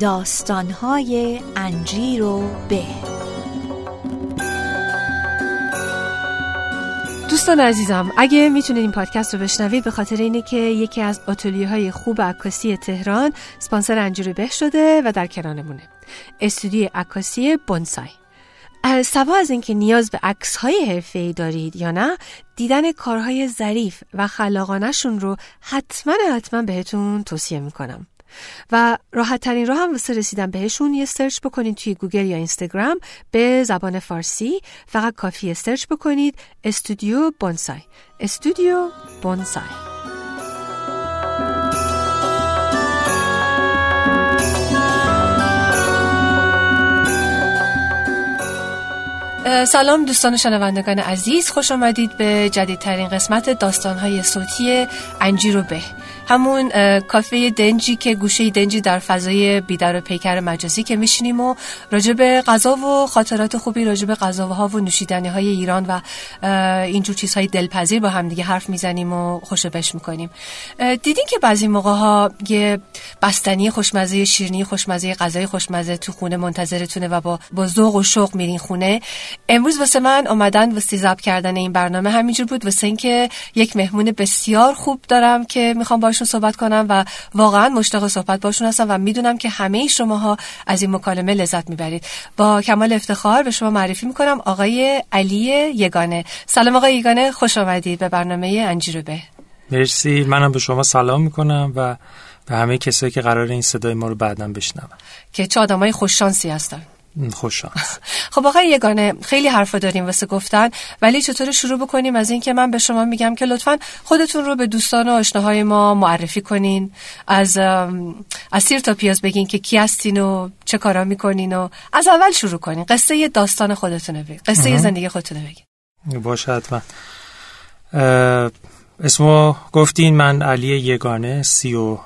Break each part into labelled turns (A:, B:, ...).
A: داستانهای انجیر و به.
B: دوستان عزیزم اگه می‌تونید این پادکست رو بشنوید به خاطر اینه که یکی از آتلیه های خوب عکاسی تهران سپانسر انجیر به شده و در کنارمونه. استودیو عکاسی بونسای. سوا از اینکه نیاز به عکس های ای دارید یا نه دیدن کارهای ظریف و خلاقانشون رو حتما حتما بهتون توصیه می‌کنم. و راحت ترین راه هم واسه رسیدن بهشون یه search بکنید توی گوگل یا اینستاگرام به زبان فارسی فقط کافیه search بکنید استودیو بونسای. استودیو بونسای. سلام دوستان شنوندگان عزیز خوش آمدید به جدیدترین قسمت داستانهای صوتی انجیر و به. همون کافه دنجی که گوشه دنجی در فضای بیدر و پیکر مجازی که میشینیم و راجع به غذا و خاطرات خوبی راجع به غذاها و نوشیدنی های ایران و اینجور چیزهای دلپذیر با هم دیگه حرف می‌زنیم و خوشبش می‌کنیم. دیدین که بعضی موقع ها یه بستنی خوشمزه شیرنی خوشمزه غذای خوشمزه تو خونه منتظرتونه و با با ذوق و شوق میرین خونه. امروز واسه من اومدن واسه ضبط کردن این برنامه همینجور بود واسه اینکه یک مهمون بسیار خوب دارم که می‌خوام باشون صحبت کنم و واقعا مشتاق صحبت باشون هستم و می‌دونم که همه شماها از این مکالمه لذت می‌برید. با کمال افتخار به شما معرفی می‌کنم آقای علی یگانه. سلام آقای یگانه خوش آمدید به برنامه انجیر به
C: مرسی منم به شما سلام می‌کنم و به همه کسایی که قرار این صدای ما رو بعدا بشنون.
B: که چه آدمای خوششانسی هستن.
C: خوششانس
B: خب آقای یگانه خیلی حرفا داریم واسه گفتن ولی چطور شروع بکنیم؟ از اینکه من به شما میگم که لطفا خودتون رو به دوستان و آشناهای ما معرفی کنین. از از سیر تا پیاز بگین که کی هستین و چه کارا می‌کنین و از اول شروع کنین. قصه داستان خودتون بگین. قصه زندگی خودتون بگین.
C: باشه حتما. اسمو گفتین من علی یگانه سی و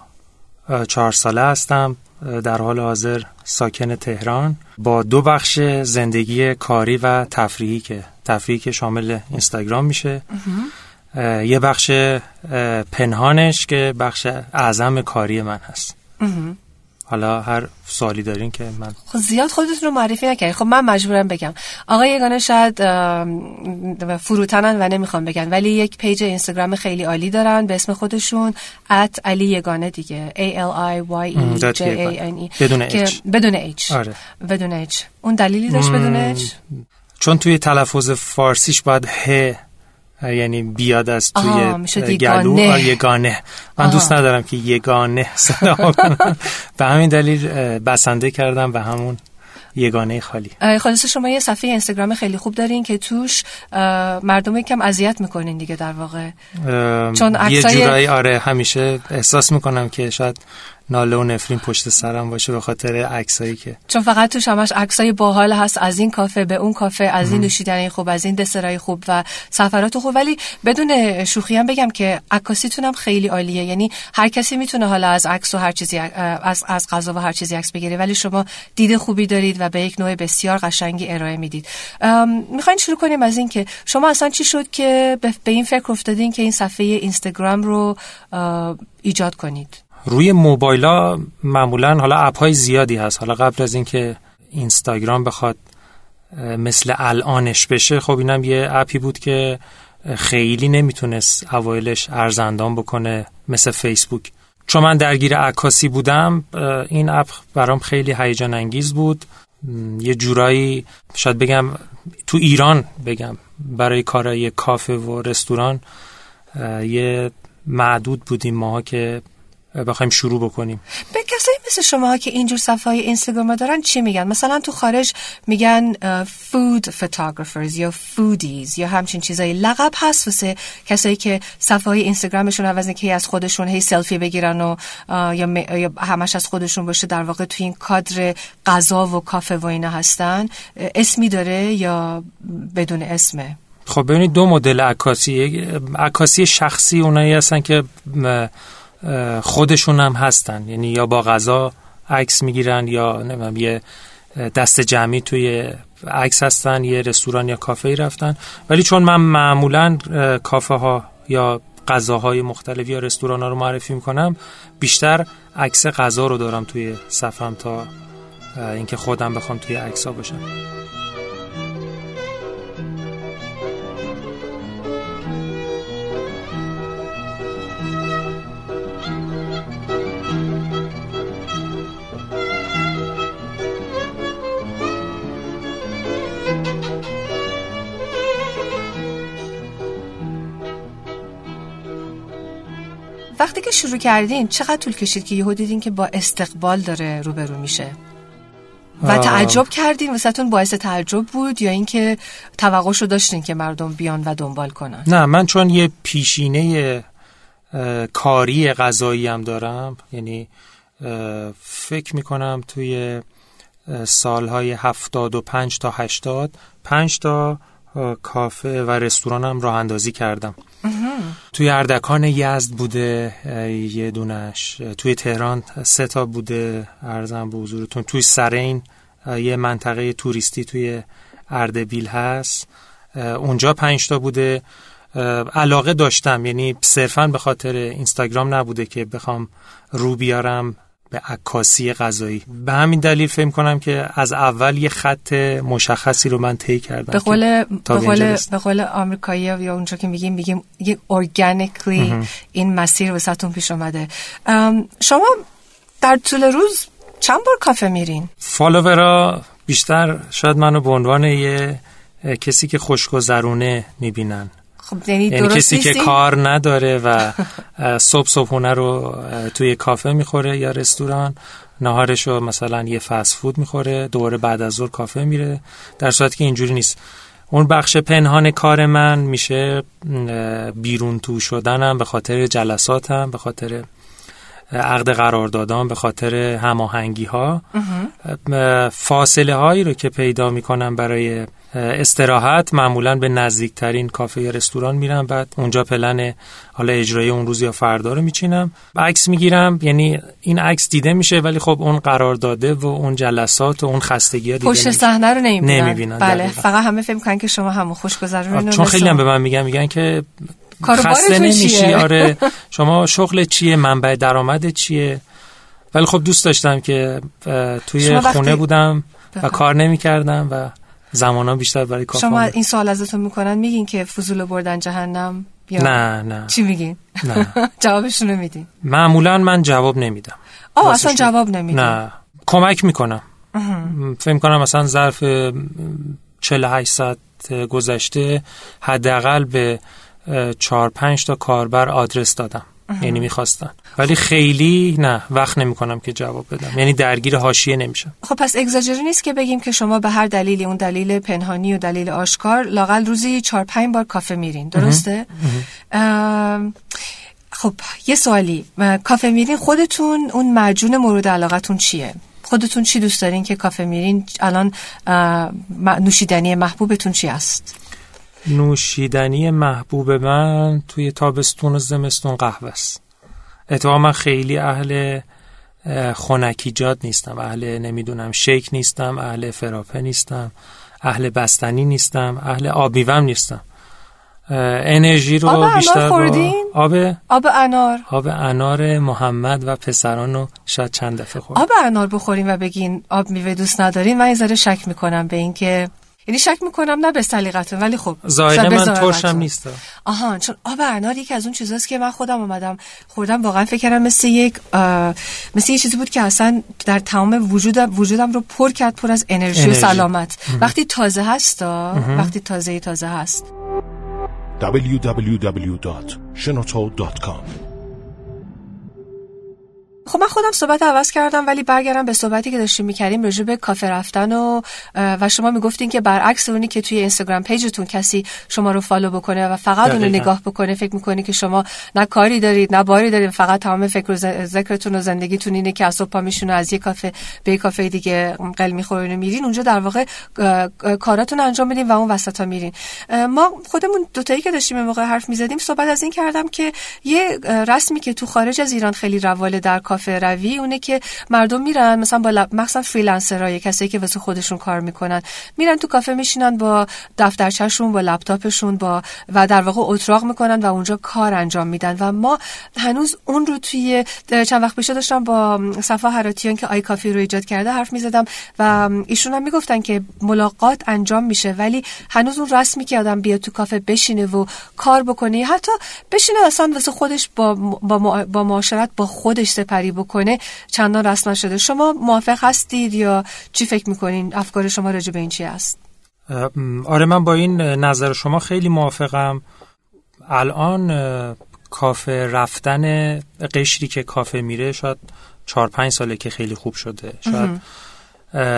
C: چهار ساله هستم. در حال حاضر ساکن تهران با دو بخش زندگی کاری و تفریحی که تفریحی که شامل اینستاگرام میشه. یه بخش پنهانش که بخش اعظم کاری من هست. حالا هر سوالی دارین که من
B: خب زیاد خودتون رو معرفی نکردین. خب من مجبورم بگم. آقای یگانه شاید فروتنن و نمی‌خوام بگن ولی یک پیج اینستاگرام خیلی عالی دارن به اسم خودشون ات علی یگانه دیگه. A L I Y E J A N E.
C: بدون H.
B: بدون H.
C: آره.
B: بدون H. اون دلیلی داشت بدون H
C: چون توی تلفظ فارسیش باید ه یعنی بیاد از توی گلو؟ یگانه. من دوست ندارم که یگانه صدا کنم به همین دلیل بسنده کردم به همون یگانه خالی.
B: خالص شما یه صفحه اینستاگرام خیلی خوب دارین که توش مردم یکم اذیت می‌کنین دیگه در واقع.
C: چون یه جورایی آره همیشه احساس می‌کنم که شاید ناله و نفرین پشت سرم باشه به خاطر عکسایی که.
B: چون فقط توش همش عکسای باحال هست از این کافه به اون کافه از این نوشیدنی خوب از این دسرای خوب و سفرات خوب. ولی بدون شوخی هم بگم که عکاسیتون هم خیلی عالیه. یعنی هر کسی می‌تونه حالا از عکس و هر چیزی از از غذا و هر چیزی عکس بگیره. ولی شما دید خوبی دارید و به یک نوع بسیار قشنگی ارائه می‌دید. می‌خواین شروع کنیم از این که شما اصلا چی شد که به این فکر افتادین که این صفحه اینستاگرام رو ایجاد کنید؟
C: روی موبایل معمولا حالا اپ های زیادی هست. حالا قبل از اینکه اینستاگرام بخواد مثل الانش بشه خب اینم یه اپی بود که خیلی نمی‌تونست اوایلش ارزندان بکنه مثل فیسبوک. چون من درگیر عکاسی بودم این اپ برام خیلی هیجان انگیز بود. یه جورایی شاید بگم تو ایران بگم برای کارای کافه و رستوران یه معدود بودیم ماها که بخوایم شروع بکنیم.
B: به کسایی مثل شما که اینجور صفحه های اینستاگرام دارن چی میگن؟ مثلا تو خارج میگن فود فوتوگرافرز یا فودیز یا همچین چیزایی. لقب هست واسه کسایی که صفحه های اینستاگرامشون عوض که از خودشون هی سلفی بگیرن و یا, همش از خودشون باشه در واقع تو این کادر غذا و کافه و اینا هستن. اسمی داره یا بدون اسمه؟
C: خب ببینید دو مدل عکاسی. عکاسی شخصی اونایی هستن که خودشون هم هستن. یعنی یا با غذا عکس می‌گیرن یا نمیم یه دست جمعی توی عکس هستن یه رستوران یا کافه ای رفتن. ولی چون من معمولا کافه ها یا غذاهای مختلف یا رستوران ها رو معرفی می‌کنم بیشتر عکس غذا رو دارم توی صفم تا اینکه خودم بخوام توی عکس ها باشم.
B: وقتی که شروع کردین چقدر طول کشید که یهو دیدین که با استقبال داره روبرو میشه؟ و تعجب کردین؟ وسطون باعث تعجب بود یا اینکه توقعشو داشتین که مردم بیان و دنبال کنن؟
C: نه من چون یه پیشینه کاری غذایی هم دارم یعنی فکر می‌کنم توی سالهای هفتاد و پنج تا هشتاد پنج تا کافه و رستورانم راه اندازی کردم. توی اردکان یزد بوده یه دونش. توی تهران سه تا بوده ارزم به حضورتون. توی سرین یه منطقه توریستی توی اردبیل هست. اونجا پنج تا بوده. علاقه داشتم یعنی صرفا به خاطر اینستاگرام نبوده که بخوام رو بیارم. به عکاسی غذایی. به همین دلیل فهم کنم که از اول یه خط مشخصی رو من طی کردم
B: به قول به قول به قول آمریکایی یا اونجا که میگیم میگیم یه ارگانیکلی این مسیر وسطون پیش اومده. شما در طول روز چند بار کافه میرین؟
C: فالوورا بیشتر شاید منو به عنوان یه کسی که خوشگذرونه می‌بینن.
B: خب یعنی,
C: یعنی کسی که کار نداره و صبح صبحونه رو توی کافه می‌خوره یا رستوران. نهارش رو مثلا یه فست فود می‌خوره. دوباره بعد از ظهر کافه میره. در صورتی که اینجوری نیست. اون بخش پنهان کار من میشه بیرون تو شدنم به خاطر جلساتم به خاطر عقد قرار دادم به خاطر هماهنگی ها فاصله هایی رو که پیدا می‌کنم برای استراحت معمولا به نزدیکترین کافه یا رستوران میرم بعد اونجا پلن حالا اجرای اون روز یا فردا رو میچینم. عکس می‌گیرم یعنی این عکس دیده میشه ولی خب اون قرار داده و اون جلسات و اون خستگی ها دیده
B: پشت صحنه رو نمی‌بینن,
C: نمی‌بینن
B: بله فقط همه فکر می‌کنن که شما همون خوشگذرون
C: چون خیلی هم به من میگن میگن که خسته نمیشی؟ آره. شما شغل چیه؟ منبع درآمد چیه؟ ولی خب دوست داشتم که توی خونه بودم و کار نمی‌کردم و زمانا بیشتر برای کافه
B: شما این سوال ازتون می‌کنن میگین که فضول بردن جهنم یا
C: نه نه.
B: چی میگین؟
C: نه.
B: جوابشون میدین.
C: معمولا من جواب نمیدم.
B: آه اصلا جواب نمیدین.
C: نه. کمک می‌کنم. فکر کنم مثلا ظرف 48 ساعت گذشته حداقل به 4 5 تا کاربر آدرس دادم. یعنی می‌خواستن. ولی خیلی نه وقت نمی کنم که جواب بدم. یعنی درگیر حاشیه نمیشم.
B: خب پس اگزاجری نیست که بگیم که شما به هر دلیلی اون دلیل پنهانی و دلیل آشکار لاقل روزی چهار پنج بار کافه میرین. درسته؟ خب یه سوالی. کافه میرین خودتون اون مجون مورد علاقتون چیه؟ خودتون چی دوست دارین که کافه میرین؟ الان نوشیدنی محبوبتون چی است؟
C: نوشیدنی محبوب من توی تابستون و زمستون قهوه است. اتفاقا من خیلی اهل خونکیجات نیستم اهل نمی‌دونم شیک نیستم اهل فراپه نیستم اهل بستنی نیستم اهل آبیوم نیستم. انرژی رو
B: آب
C: بیشتر
B: خوردین؟
C: آب
B: آب انار.
C: آب انار محمد و پسران رو شاید چند دفعه خوردم
B: آب انار بخوریم و بگین آب میوه دوست ندارین. من یه شک می‌کنم به اینکه یعنی شک می‌کنم نه به سلیقتون ولی خب
C: ظاهر من ترشم نیست.
B: آها چون آب انار یکی از اون چیزاست که من خودم اومدم خوردم. واقعا فکر کردم مثل یک مثل یه چیزی بود که اصلا در تمام وجود وجودم رو پر کرد پر از انرژی, انرژی. و سلامت وقتی تازه هست وقتی تازه تازه هست.
D: www.shenoto.com
B: خب من خودم صحبت عوض کردم ولی برگردم به صحبتی که داشتیم می‌کردیم راجع به کافه رفتن و و شما می‌گفتین که برعکس اونی که توی اینستاگرام پیجتون کسی شما رو فالو بکنه و فقط اون نگاه بکنه فکر می‌کنی که شما نه کاری دارید نه باری دارید فقط تمام فکر و ذکرتون و زندگیتون اینه که از صبح پا میشونه از یه کافه به کافه دیگه قل می‌خورین و میرین اونجا در واقع کاراتون انجام میدین و اون وسطا میرین. ما خودمون دو تایی که داشتیم موقع حرف می‌زدیم صحبت از این کردم که یه رسمی که تو خارج از ایران خیلی رواله در کافه کافه روی اونه که مردم میرن مثلا با لب... مثلا freelancer ای کسایی که واسه خودشون کار می‌کنن میرن تو کافه میشینن با دفترچه‌شون با لپتاپشون با و در واقع اتراق می‌کنن و اونجا کار انجام میدن. و ما هنوز اون رو توی چند وقت پیش داشتم با صفا حراتیان که آی کافی رو ایجاد کرده حرف می‌زدم و ایشون هم می‌گفتن که ملاقات انجام میشه ولی هنوز اون رسمی که آدم بیاد تو کافه بشینه و کار بکنه حتی بشینه اصلا واسه خودش با با, با معاشرت با خودش سپری بکنه چندان رسم نشده. شما موافق هستید یا چی فکر می‌کنین؟ افکار شما راجع به این چی است
C: آره من با این نظر شما خیلی موافقم. الان کافه رفتن قشری که کافه میره شاید چهار پنج ساله که خیلی خوب شده. شاید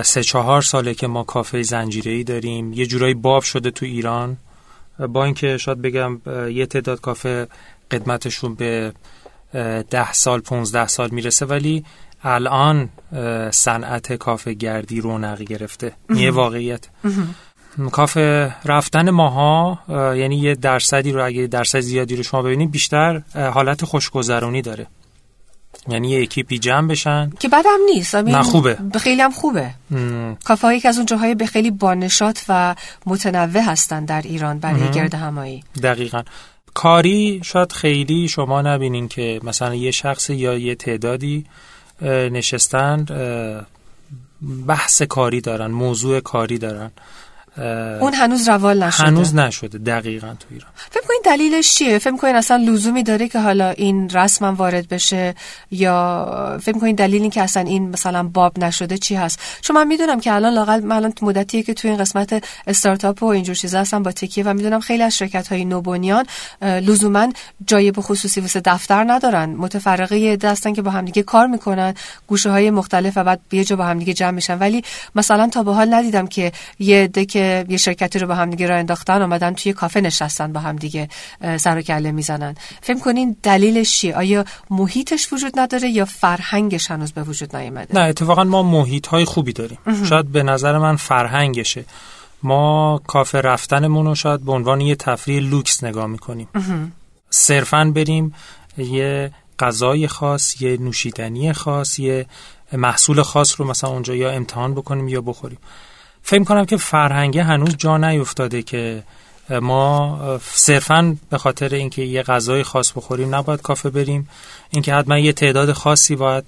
C: سه چهار ساله که ما کافه زنجیره داریم. یه جورایی باب شده تو ایران. با اینکه شاید بگم یه تعداد کافه قدمتشون به ده سال پونزده سال می‌رسه ولی الان صنعت کافه گردی رونق گرفته. یه واقعیت. کافه رفتن ماها یعنی یه درصدی رو اگه درصد زیادی رو شما ببینید بیشتر حالت خوشگذرانی داره. یعنی یه اکیپی جمع بشن.
B: که بدم نیست.
C: نه خوبه.
B: خیلی هم خوبه. کافه هایی که از اون جاهای به خیلی بانشات و متنوع هستن در ایران برای گرد همایی
C: دقیقا. کاری شاید خیلی شما نبینین که مثلا یه شخص یا یه تعدادی نشستن بحث کاری دارن موضوع کاری دارن.
B: اون هنوز روال نشده.
C: هنوز نشده دقیقا تو ایران.
B: فکر کنید دلیلش چیه؟ فکر کنید اصلا لزومی داره که حالا این رسم وارد بشه یا فکر کنید دلیل این که اصلا این مثلا باب نشده چی هست؟ چون من می‌دونم که الان لاقل من الان مدتیه که تو این قسمت استارتاپ و اینجور چیزا هستم با تکیه و می‌دونم خیلی از شرکت های نوبنیان لزوما جای به خصوصی واسه دفتر ندارن. متفرقه دستن که با همدیگه کار می‌کنن گوشه های مختلف و بعد یه جا با همدیگه جمع میشن. ولی مثلا تا به حال ندیدم که یه دکه یه شرکتی رو با هم دیگه راه انداختن اومدن توی کافه نشستن با هم دیگه سر و کله می‌زنن. فکر کنین دلیلش چیه؟ آیا محیطش وجود نداره یا فرهنگش هنوز به وجود نیامده؟
C: نه اتفاقا ما محیط های خوبی داریم. شاید به نظر من فرهنگشه. ما کافه رفتنمون رو شاید به عنوان یه تفریح لوکس نگاه می‌کنیم. صرفا بریم یه غذای خاص یه نوشیدنی خاص یه محصول خاص رو مثلا اونجا یا امتحان بکنیم یا بخوریم. فکر کنم که فرهنگه هنوز جا نیفتاده که ما صرفا به خاطر اینکه یه غذای خاص بخوریم نباید کافه بریم. اینکه حتما یه تعداد خاصی باید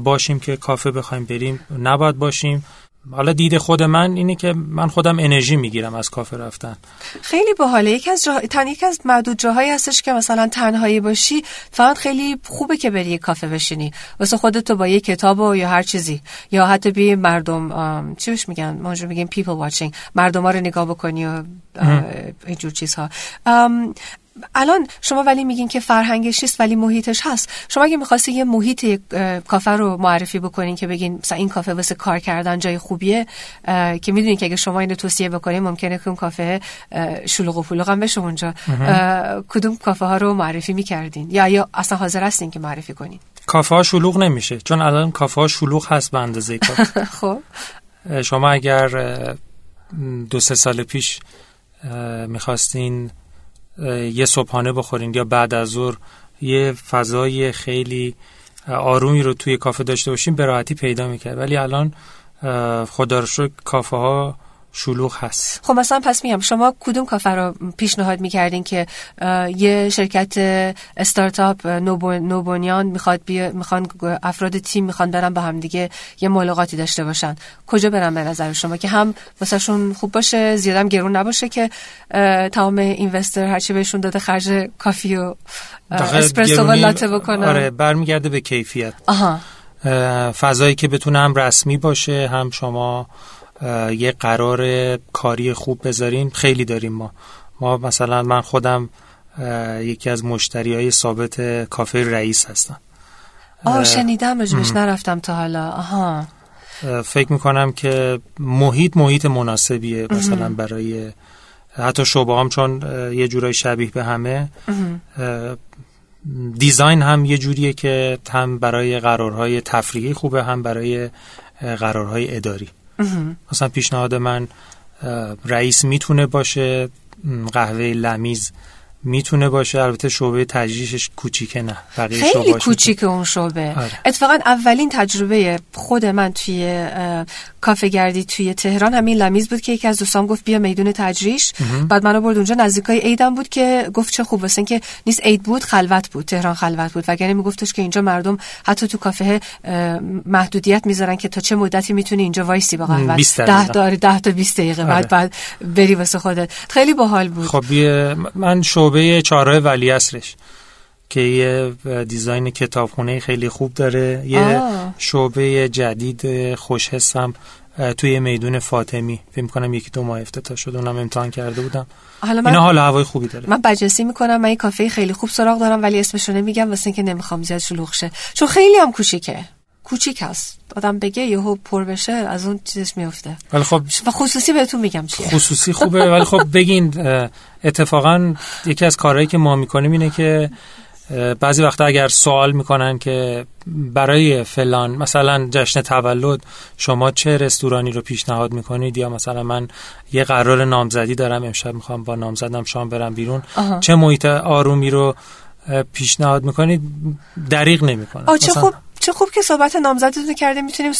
C: باشیم که کافه بخوایم بریم نباید باشیم. حالا دید خود من اینه که من خودم انرژی می‌گیرم از کافه رفتن.
B: خیلی باحاله. یکی از جا... تن یکی از معدود جاهایی هستش که مثلا تنهایی باشی فقط خیلی خوبه که بری یه کافه بشینی. واسه خودتو با یه کتاب و یا هر چیزی. یا حتی بی مردم چی بهش میگن؟ ما میگیم people watching. مردم ها رو نگاه بکنی و اینجور چیزها. الان شما ولی میگین که فرهنگش نیست ولی محیطش هست. شما اگه می‌خواستی یه محیط کافه رو معرفی بکنین که بگین مثلا این کافه واسه کار کردن جای خوبیه که می‌دونین که اگه شما اینو توصیه بکنین ممکنه که اون کافه شلوغ و پلوغ هم بشه اونجا. کدوم کافه ها رو معرفی می‌کردین؟ یا یا اصلا حاضر هستین که معرفی کنین؟
C: کافه ها شلوغ نمیشه چون الان کافه ها شلوغ هست به اندازه
B: خب.
C: شما اگر دو سه سال پیش می‌خواستین یه صبحانه بخورین یا بعد از ظهر یه فضای خیلی آرومی رو توی کافه داشته باشین به راحتی پیدا می‌کرد. ولی الان خدا رو کافه ها شلوغ هست.
B: خب مثلا پس میگم شما کدوم کافه رو پیشنهاد می‌کردین که یه شرکت استارتاپ نوبنیان می‌خواد بیا می‌خوان افراد تیم می‌خوان برن با هم دیگه یه ملاقاتی داشته باشن. کجا برن به نظر شما؟ که هم واسهشون خوب باشه زیادم گرون نباشه که تمام اینوستر هرچی بهشون داده خرج کافی و اسپرسو و لاته بکنن.
C: آره برمیگرده به کیفیت.
B: آها.
C: فضایی که بتونه هم رسمی باشه هم شما یه قرار کاری خوب بذارین خیلی داریم ما. ما مثلا من خودم یکی از مشتری های ثابت کافه رئیس هستم.
B: آه شنیدم رجبش نرفتم تا حالا. آها.
C: فکر می‌کنم که محیط محیط مناسبیه مثلا برای حتی شعبه هم چون یه جورای شبیه به همه. دیزاین هم یه جوریه که هم برای قرارهای تفریحی خوبه هم برای قرارهای اداری. مثلا پیشنهاد من رئیس می‌تونه باشه قهوه لمیز می‌تونه باشه البته شعبه تجریشش کوچیکه نه بقیه
B: خیلی
C: شعبه‌هاش
B: کوچیک اون شعبه.
C: آره.
B: اتفاقا اولین تجربه خود من توی کافه گردی توی تهران همین لمیز بود که یکی از دوستام گفت بیا میدون تجریش. بعد منو برد اونجا نزدیکای عیدم بود که گفت چه خوب واسه که نیست عید بود خلوت بود تهران خلوت بود. وگرنه میگفتش که اینجا مردم حتی تو کافه محدودیت می‌ذارن که تا چه مدتی می‌تونی اینجا وایسی با قهوه
C: 20
B: ده
C: دقیقه.
B: داره 10 تا 20 دقیقه
C: آره.
B: بعد بعد بری واسه خودت. خیلی باحال بود.
C: خب من شعبه چهارراه ولیعصرش که یه دیزاین کتابخونه خیلی خوب داره یه
B: آه.
C: شعبه جدید خوش حسم توی میدون فاطمی. فکر می‌کنم یکی دو ماه افتتاح شد اونم امتحان کرده بودم.
B: حالا من
C: اینا حال و هوای خوبی داره.
B: من بجنسی می‌کنم من یه کافه خیلی خوب سراغ دارم ولی اسمشو نمیگم واسه اینکه نمی‌خوام زیاد شلوغ شه. چون خیلی هم کوچیکه. کوچیک هست. آدم بگه یهو پر بشه از اون چیزش میفته
C: ولی خب
B: و خصوصی بهتون میگم چیه.
C: خصوصی خوبه. ولی خب بگین اتفاقا یکی از کارهایی که ما می‌کنیم اینه که بعضی وقتا اگر سوال می‌کنن که برای فلان مثلا جشن تولد شما چه رستورانی رو پیشنهاد می‌کنید؟ یا مثلا من یه قرار نامزدی دارم امشب می‌خوام با نامزدم شام برم بیرون
B: آها.
C: چه محیط آرومی رو پیشنهاد می‌کنید؟ دریغ نمی‌کنم
B: آه چه خوب. چه خوب که صحبت نامزدتون کرده می‌تونیم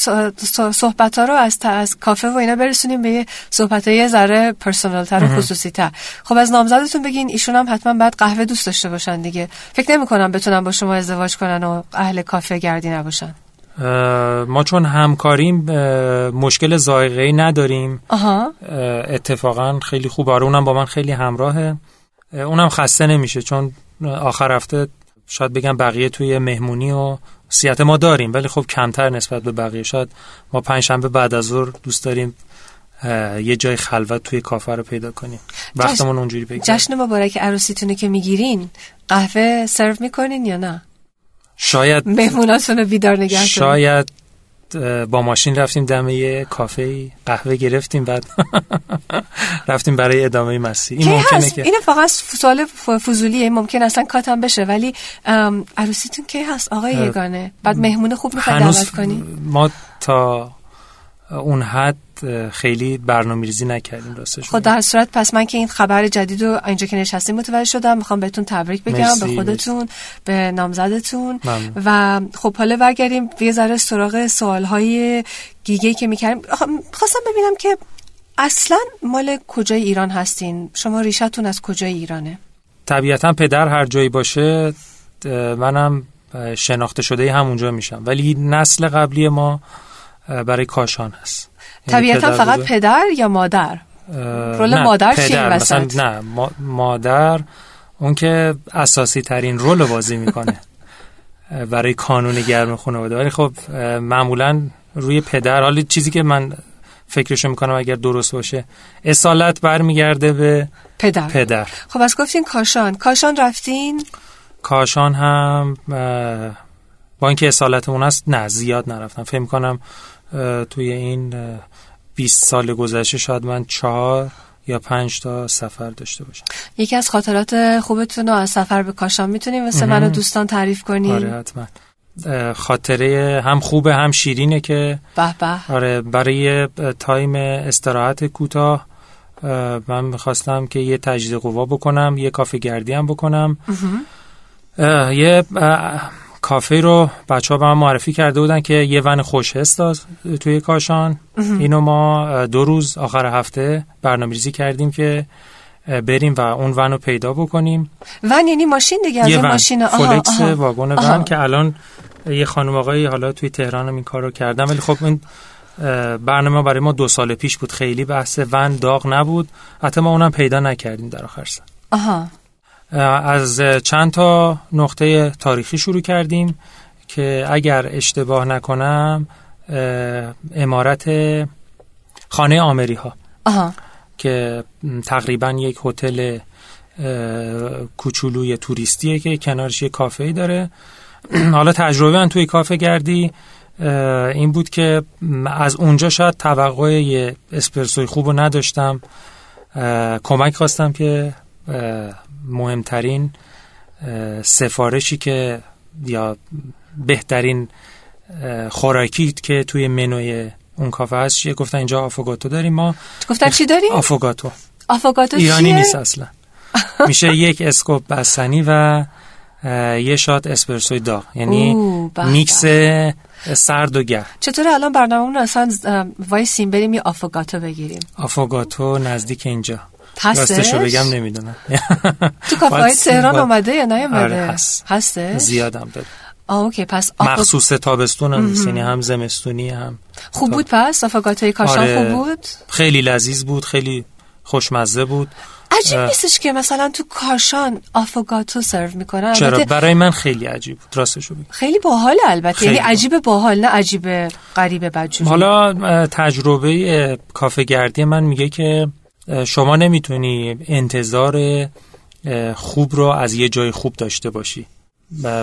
B: صحبت ها رو از, تا- از کافه و اینا برسونیم به یه صحبت های ذره پرسونال تر و خصوصی تر خب از نامزدتون بگین ایشون هم حتما بعد قهوه دوست داشته باشن دیگه. فکر نمی کنم بتونن با شما ازدواج کنن و اهل کافه گردی نباشن.
C: ما چون همکاریم مشکل ذائقه‌ای نداریم.
B: آها.
C: اتفاقا خیلی خوب. آره اونم با من خیلی همراهه. اونم خسته نمیشه چون آخر هفته شاید بگم بقیه توی مهمونی و سیات ما داریم ولی خب کمتر نسبت به بقیه. شاید ما پنجشنبه بعد از ظهر دوست داریم یه جای خلوت توی کافه رو پیدا کنیم. وقتمون اونجوری بگذره.
B: جشن مبارک عروسیتونه که می‌گیرین. قهوه سرو می‌کنین یا نه؟
C: شاید
B: مهموناتون رو بیدار نگه؟
C: شاید با ماشین رفتیم دم یه کافه قهوه گرفتیم بعد رفتیم برای ادامه مسیر این ممکنه
B: هست؟
C: که
B: این فقط سوال فضولیه ممکن اصلا کاتم بشه ولی عروسیتون کی هست؟ آقای یگانه. بعد مهمون خوب می‌خواد دعوت کنی.
C: ما تا اون حد خیلی برنامه ریزی نکردیم راستش.
B: خب در صورت پس من که این خبر جدید رو اینجا که نشستیم متوجه شدم. می‌خوام بهتون تبریک بگم
C: مرسی،
B: به خودتون به نامزدتون.
C: ممنون.
B: و خب حالا برگردیم یه ذره سراغ سوالهای گیگه که می‌کردیم. خواستم ببینم که اصلا مال کجای ایران هستین؟ شما ریشتون از کجای ایرانه؟
C: طبیعتا پدر هر جایی باشه منم شناخته شده همونجا میشم. ولی نسل قبلی ما برای کاشان هست. یعنی
B: طبیعتا فقط
C: بزرگ-
B: پدر یا مادر؟ رول مادر چیه
C: مثلا؟ نه ما- مادر اون که اساسی ترین رول رو بازی می‌کنه. برای کانون گرم خانواده. ولی خب معمولا روی پدر. حالا چیزی که من فکرشو می‌کنم اگر درست باشه اصالت برمیگرده به
B: پدر.
C: پدر.
B: خب از گفتین کاشان. کاشان رفتین؟
C: کاشان هم با اینکه اصالتمون هست نه زیاد نرفتم. فکر می‌کنم توی این اه، 20 سال گذشته شاید من چهار یا پنج تا سفر داشته باشم.
B: یکی از خاطرات خوبتون رو از سفر به کاشان می‌تونین واسه. من و دوستان تعریف کنین
C: آره حتما. خاطره هم خوبه هم شیرینه که
B: به به.
C: آره برای تایم استراحت کوتاه اه، من می‌خواستم که یه تجدید قوا بکنم یه کافه گردی هم بکنم. یه کافه رو بچه ها به من معرفی کرده بودن که یه ون خوشحس داشت توی کاشان. اینو ما دو روز آخر هفته برنامه ریزی کردیم که بریم و اون ون رو پیدا بکنیم.
B: ون یعنی ماشین دیگه از این
C: ون.
B: ماشین. آها
C: فولکس
B: آها.
C: واگن. ون. که الان یه خانم آقایی حالا توی تهران هم این کار رو کردن. ولی خب این برنامه برای ما دو سال پیش بود. خیلی بحث ون داغ نبود. حتی ما اونم پیدا نکردیم در آخر سر.
B: آها.
C: از چند تا نقطه تاریخی شروع کردیم که اگر اشتباه نکنم امارت خانه آمری ها
B: آها.
C: که تقریبا یک هتل کوچولوی توریستیه که کنارش یک کافه ای داره. حالا تجربه من توی کافه گردی این بود که از اونجا شاید توقع یه اسپرسوی خوب رو نداشتم. کمک خواستم که مهمترین سفارشی که یا بهترین خوراکی که توی منوی اون کافه هست چیه؟ گفتن اینجا آفوگاتو داریم ما.
B: گفتن چی داریم؟
C: آفوگاتو.
B: آفوگاتو
C: ایرانی نیست اصلا. میشه یک scoop بستنی و یه shot اسپرسوی داغ. یعنی. میکس سرد و گرم.
B: چطور الان برنامه اصلا وایسیم بریم یه آفوگاتو بگیریم؟
C: آفوگاتو نزدیک اینجا.
B: هستش؟
C: راستشو بگم نمی‌دونم.
B: تو کافه های تهران آمده یا نیومده
C: آره هست
B: هستش
C: زیادم داره
B: آه اوکی پس آفو-
C: مخصوص تابستون هم نیست یعنی هم زمستونی هم
B: خوب بود پس؟ آفوگاتوی کاشان
C: آره.
B: خوب بود؟
C: خیلی لذیذ بود خیلی خوشمزه بود.
B: عجیب. نیستش که مثلا تو کاشان آفوگاتو سرو می‌کنن.
C: چرا؟ برای من خیلی عجیب بود راستشو بگم.
B: خیلی باحال البته
C: خیلی
B: یعنی. عجیب باحال نه عجیب غریبه بدجوری.
C: حالا تجربه کافه گردی من میگه که شما نمی‌تونی انتظار خوب رو از یه جای خوب داشته باشی.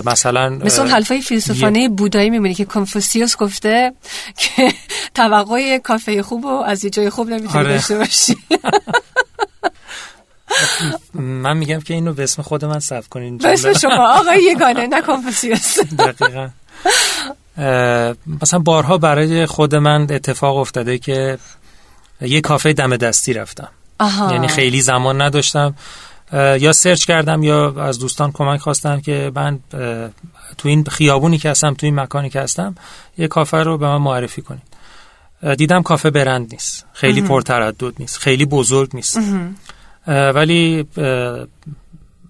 C: مثلا
B: مثل اون حلفای فیلسوفانه بودایی میمونی که کنفوسیوس گفته که توقع کافه خوب رو از یه جای خوب نمی‌تونی
C: آره.
B: داشته باشی.
C: من میگم که اینو به اسم خود من ثبت کنین.
B: به اسم شما. آقای یگانه نه کنفوسیوس.
C: دقیقا. مثلا بارها برای خود من اتفاق افتاده که یه کافه دم دستی رفتم.
B: آها.
C: یعنی خیلی زمان نداشتم. یا سرچ کردم یا از دوستان کمک خواستم که من تو این خیابونی که هستم تو این مکانی که هستم یه کافه رو به من معرفی کنید. دیدم کافه برند نیست. خیلی پرتردد نیست. خیلی بزرگ نیست. اه، ولی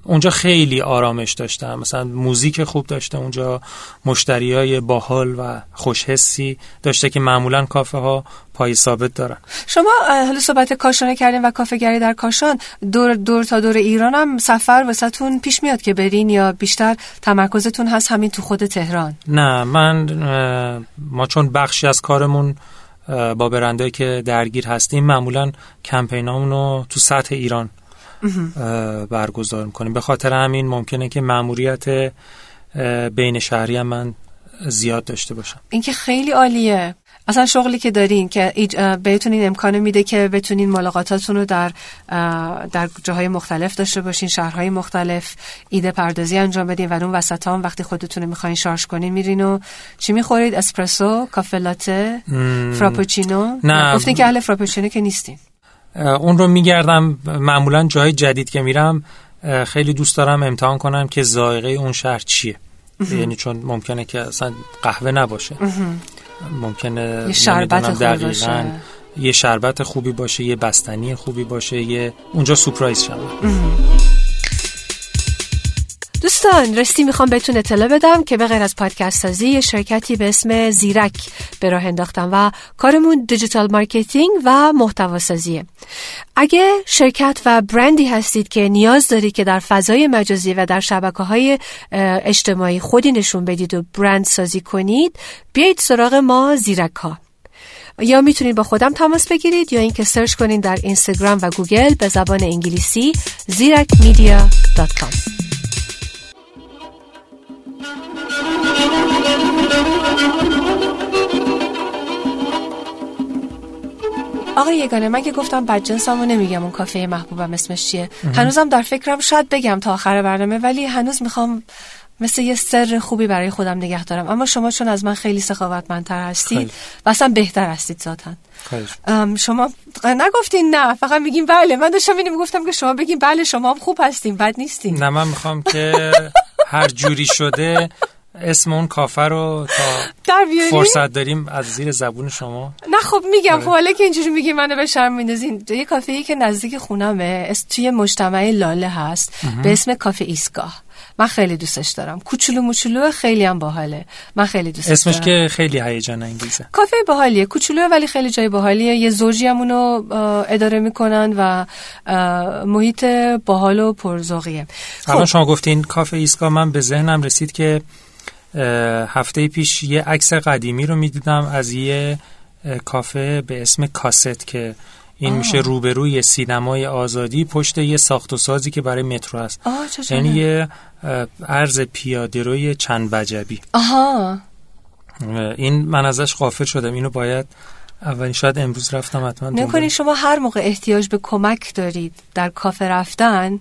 C: اونجا خیلی آرامش داشتم. مثلا موزیک خوب داشته اونجا مشتری های باحال و خوشحسی داشته که معمولا کافه ها پای ثابت دارن.
B: شما حالا صحبت کاشانه کردین و کافه گری در کاشان دور دور تا دور ایران هم سفر واسهتون پیش میاد که برین یا بیشتر تمرکزتون هست همین تو خود تهران؟
C: نه من ما چون بخشی از کارمون با برندهایی که درگیر هستیم معمولا کمپینامون رو تو سطح ایران برگزار می‌کنیم. به خاطر همین ممکنه که مأموریت بین شهری هم من زیاد داشته باشم.
B: این که خیلی عالیه. اصلا شغلی که دارین که بهتون این امکانو میده که بتونین ملاقاتاتون رو در در جاهای مختلف داشته باشین شهرهای مختلف ایده پردازی انجام بدین و اون وسط هم وقتی خودتون رو می‌خواین شارژ کنین میرین و چی می‌خورید؟ اسپرسو کافه لاته فراپوچینو
C: نه.
B: گفتین که اهل فراپوچینو که نیستین.
C: اون رو میگردم. معمولا جای جدید که میرم خیلی دوست دارم امتحان کنم که ذائقه اون شهر چیه. یعنی چون ممکنه که اصلا قهوه نباشه. ممکنه
B: یه شربت خوبی باشه.
C: یه شربت خوبی باشه یه بستنی خوبی باشه یه اونجا سورپرایز شم.
B: دوستان راستی می‌خوام بهتون اطلاع بدم که به غیر از پادکست سازی شرکتی به اسم زیرک به راه انداختم و کارمون digital marketing و محتوا سازیه. اگه شرکت و برندی هستید که نیاز دارید که در فضای مجازی و در شبکه های اجتماعی خودی نشون بدید و برند سازی کنید بیایید سراغ ما زیرک ها یا می‌تونید با خودم تماس بگیرید یا اینکه search کنید در اینستاگرام و گوگل به زبان انگلیسی zirakmedia.com آقای یگانه من که گفتم بدجنسمو نمیگم اون کافه محبوبم اسمش چیه؟ هنوزم در فکرم شاید بگم تا آخر برنامه ولی هنوز می‌خوام مثل یه سر خوبی برای خودم نگه دارم. اما شما چون از من خیلی سخاوتمندتر هستید
C: خیلی.
B: و اصلا بهتر هستید ذاتا. شما نگفتین نه فقط میگین بله. من داشتم اینو می‌گفتم که شما بگین بله شما هم خوب هستین بد نیستین
C: نه من می‌خوام که هر جوری شده اسم اون کافه رو تا فرصت داریم از زیر زبون شما.
B: نه خب میگم. خب حالا که اینجوری میگی منو به شرم میندازین یه کافه ای که نزدیک خونمه توی مجتمع لاله هست به اسم کافه ایستگاه. من خیلی دوستش دارم. کوچولو موچولو خیلی هم باحاله. من خیلی دوستش
C: اسمش
B: دارم.
C: که خیلی هیجان انگیزه.
B: کافه باحالیه کوچولو ولی خیلی جای باحالیه. یه زوجی هم اونو اداره می‌کنن و محیط باحال و پرزوقیه.
C: الان شما گفتین کافه ایسکا من به ذهنم رسید که هفته پیش یه عکس قدیمی رو می‌دیدم از یه کافه به اسم کاست که این
B: آه.
C: میشه روبروی سینمای آزادی پشت یه ساخت و سازی که برای مترو هست یعنی. یه عرض پیاده روی چند وجبی
B: آها
C: این من ازش غافل شدم اینو باید اولین شاید امروز رفتم حتما
B: نکنید شما هر موقع احتیاج به کمک دارید در کافه رفتن.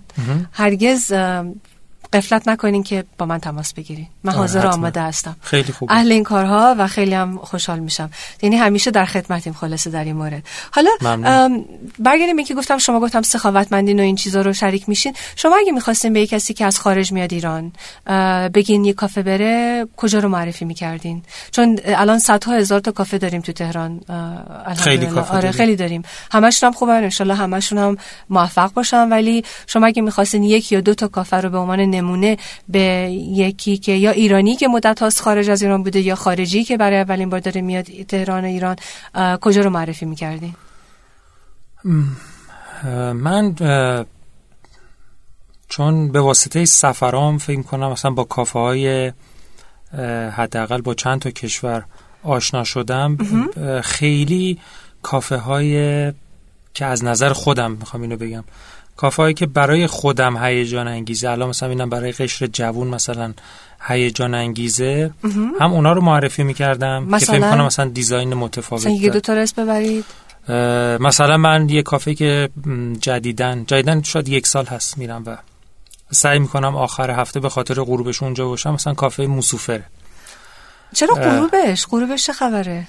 B: هرگز قفلت نکنین که با من تماس بگیرین. من حاضر
C: حتما.
B: آماده هستم.
C: خیلی خوب.
B: اهل این کارها و خیلی هم خوشحال میشم. یعنی همیشه در خدمتیم خلاصه در این مورد. حالا برگردیم اینکه گفتم شما گفتم سخاوتمندین و این چیزا رو شریک میشین. شما اگه می‌خواستین به کسی که از خارج میاد ایران بگین یه کافه بره کجا رو معرفی می‌کردین؟ چون الان صدها هزار تا کافه داریم تو تهران.
C: خیلی کافه
B: آره. خیلی داریم. همشون هم خوبن انشالله همشون هم موفق باشن. ولی شما اگه می‌خواستین یک یا دو تا کافه رو به عنوان نمونه به یکی که یا ایرانی که مدت هاست خارج از ایران بوده یا خارجی که برای اولین بار داره میاد تهران و ایران کجا رو معرفی می‌کردین
C: من چون به واسطه سفرام فکر کنم مثلا با کافه های حداقل با چند تا کشور آشنا شدم خیلی کافه های که از نظر خودم می‌خوام اینو بگم کافه هایی که برای خودم هیجان انگیزه الان مثلا اینم برای قشر جوون مثلا هیجان انگیزه هم اونا رو معرفی می‌کردم که
B: مثلا؟
C: فکر کنم مثلا دیزاین متفاوت
B: مثلا
C: داره.
B: دو تا رس ببرید
C: مثلا من یه کافه که جدیدن جدیدن شاید یک سال هست میرم و سعی می‌کنم آخر هفته به خاطر غروبش اونجا باشم مثلا کافه موسوفره
B: چرا. غروبش غروبش چه خبره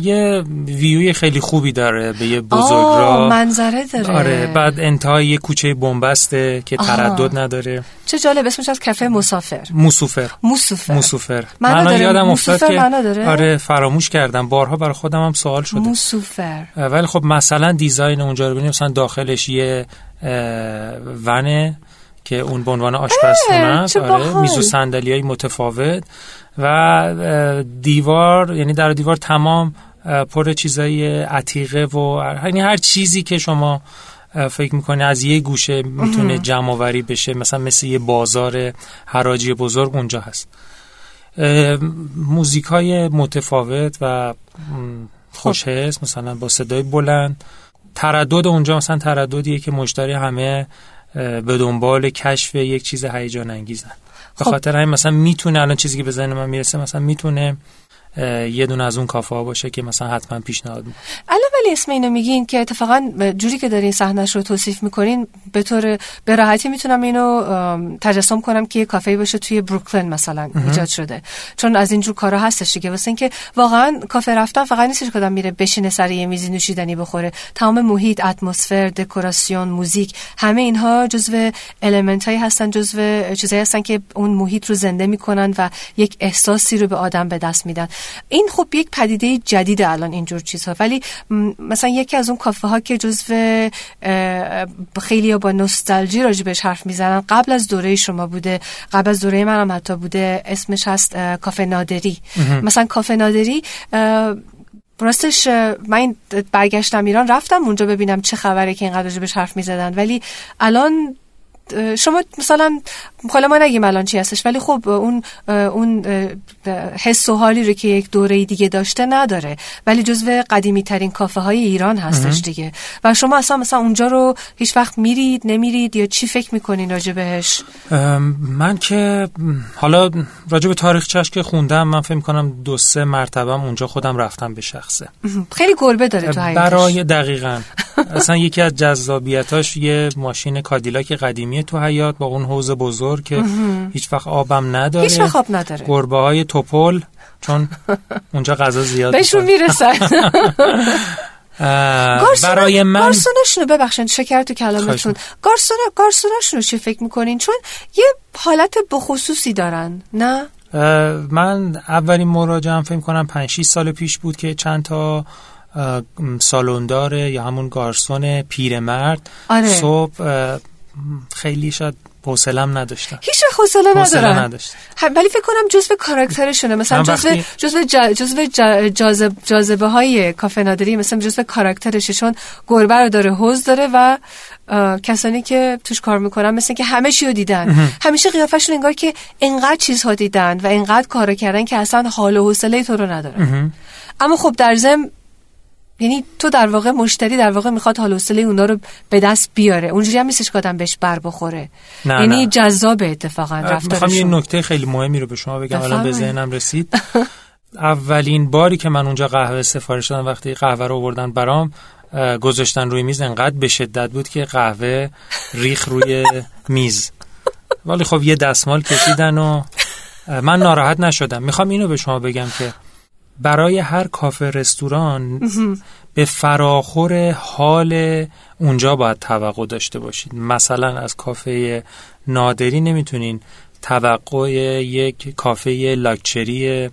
C: یه ویوی خیلی خوبی داره به یه
B: آه
C: بزرگراه
B: منظره داره.
C: آره بعد انتهای یه کوچه بنبسته که
B: آها.
C: تردد نداره.
B: چه جالب اسمش از کافه مسافر.
C: موسوفر.
B: موسوفر.
C: موسوفر. من
B: داره؟
C: یادم افتاد که؟ آره فراموش کردم. بارها برای خودم هم سوال شده.
B: موسوفر.
C: ولی خب مثلا دیزاین اونجا رو ببینیم مثلا داخلش یه ونه که اون به عنوان آشپزخونه است آره. میز و صندلی های متفاوت و دیوار یعنی در دیوار تمام پر چیزای عتیقه و یعنی هر چیزی که شما فکر می‌کنه از یه گوشه می‌تونه جمع آوری بشه مثلا مثل یه بازار حراجی بزرگ اونجا هست. موزیک های متفاوت و م، خوشحس مثلا با صدای بلند. تردد اونجا مثلا ترددیه که مشتری همه به دنبال کشف یک چیز هیجان انگیزن به
B: خب.
C: خاطر همین مثلا می‌تونه الان چیزی که به ذهن من می‌رسه مثلا می‌تونه یه دونه از اون کافه ها باشه که مثلا حتما پیشنهاد می‌کنم.
B: الان ولی اسم اینو میگین که اتفاقا جوری که دارین صحنش رو توصیف می‌کنین به طور به راحتی می‌تونم اینو تجسم کنم که یه کافه باشه توی بروکلین مثلا ایجاد شده. چون از اینجور کارا هستش دیگه. واسه اینکه واقعا کافه رفتن فقط نیستش که آدم میره بشینه سر یه میزی نوشیدنی بخوره. تمام محیط اتمسفر دکوراسیون موزیک همه اینها جزو المنت هایی هستن جزو چیزایی هستن که اون محیط رو زنده می‌کنن و یک احساسی رو به آدم به دست میدن. این خب یک پدیده جدید الان اینجور چیزها. ولی مثلا یکی از اون کافه ها که جزو خیلی با نوستالژی راجبش حرف می‌زنن قبل از دوره شما بوده قبل از دوره منم حتی بوده اسمش هست کافه نادری. مثلا کافه نادری راستش من برگشتم ایران رفتم اونجا ببینم چه خبره که اینقدر راجبش حرف می‌زدن. ولی الان شما مثلا حالا ما نگیم الان چی هستش ولی خب اون اون حس و حالی رو که یک دوره دیگه داشته نداره. ولی جزو قدیمی ترین کافه های ایران هستش دیگه. و شما اصلا مثلا اونجا رو هیچ وقت میرید نمیرید یا چی فکر می‌کنین راجع بهش؟
C: من که حالا راجع به تاریخچش که خوندم من فکر کنم دو سه مرتبه اونجا خودم رفتم به شخصه.
B: خیلی گربه داره تو حیاتش
C: برای دقیقا. اصلا یکی از جذابیتاش یه ماشین کادیلاک قدیمی تو حیات با اون حوز بزرگ که هیچ وقت آبم نداره.
B: هیچ وقت آب نداره.
C: گربه های توپل چون اونجا غذا زیاد
B: بهشون. می‌رسن.
C: برای من
B: گارسوناشونو ببخشید شکر تو کلامتون. گارسونا گارسوناشونو چی فکر می‌کنین؟ چون یه حالت بخصوصی دارن نه؟
C: من اولین مراجعم فکر کنم 5 6 سال پیش بود که چند تا سالوندار یا همون گارسون پیرمرد.
B: آره.
C: صبح خیلی شاید حوصله‌ام نداشتم.
B: هیچ حوصله ندارن
C: نداشت
B: ولی فکر کنم جزو کاراکترشونه. مثلا جزو جا- جاذب جاذبه های کافه نادری مثلا جزو کاراکترشه چون گربه رو داره حوز داره و کسانی که توش کار می‌کنن مثل که همه چی رو دیدن همیشه قیافشون انگار که انقدر چیزها دیدن و انقدر کار کردن که اصلا حال و حوصله تو رو ندارن اما خب در ضمن یعنی تو در واقع مشتری در واقع می‌خواد حال حوصله اونا رو به دست بیاره. اونجوری هم نیستش که آدم بهش بر بخوره.
C: نه،
B: یعنی. جذاب اتفاقا
C: می‌خوام یه
B: رفتارشون
C: نکته خیلی مهمی رو به شما بگم الان به. ذهنم رسید. اولین باری که من اونجا قهوه سفارش دادم وقتی قهوه رو آوردن برام گذاشتن روی میز انقدر به شدت بود که قهوه ریخ روی میز. ولی خب یه دستمال کشیدن و من ناراحت نشدم. می‌خوام اینو به شما بگم که برای هر کافه رستوران به فراخور حال اونجا باید توقع داشته باشید. مثلا از کافه نادری نمی‌تونین توقع یک کافه لاکچری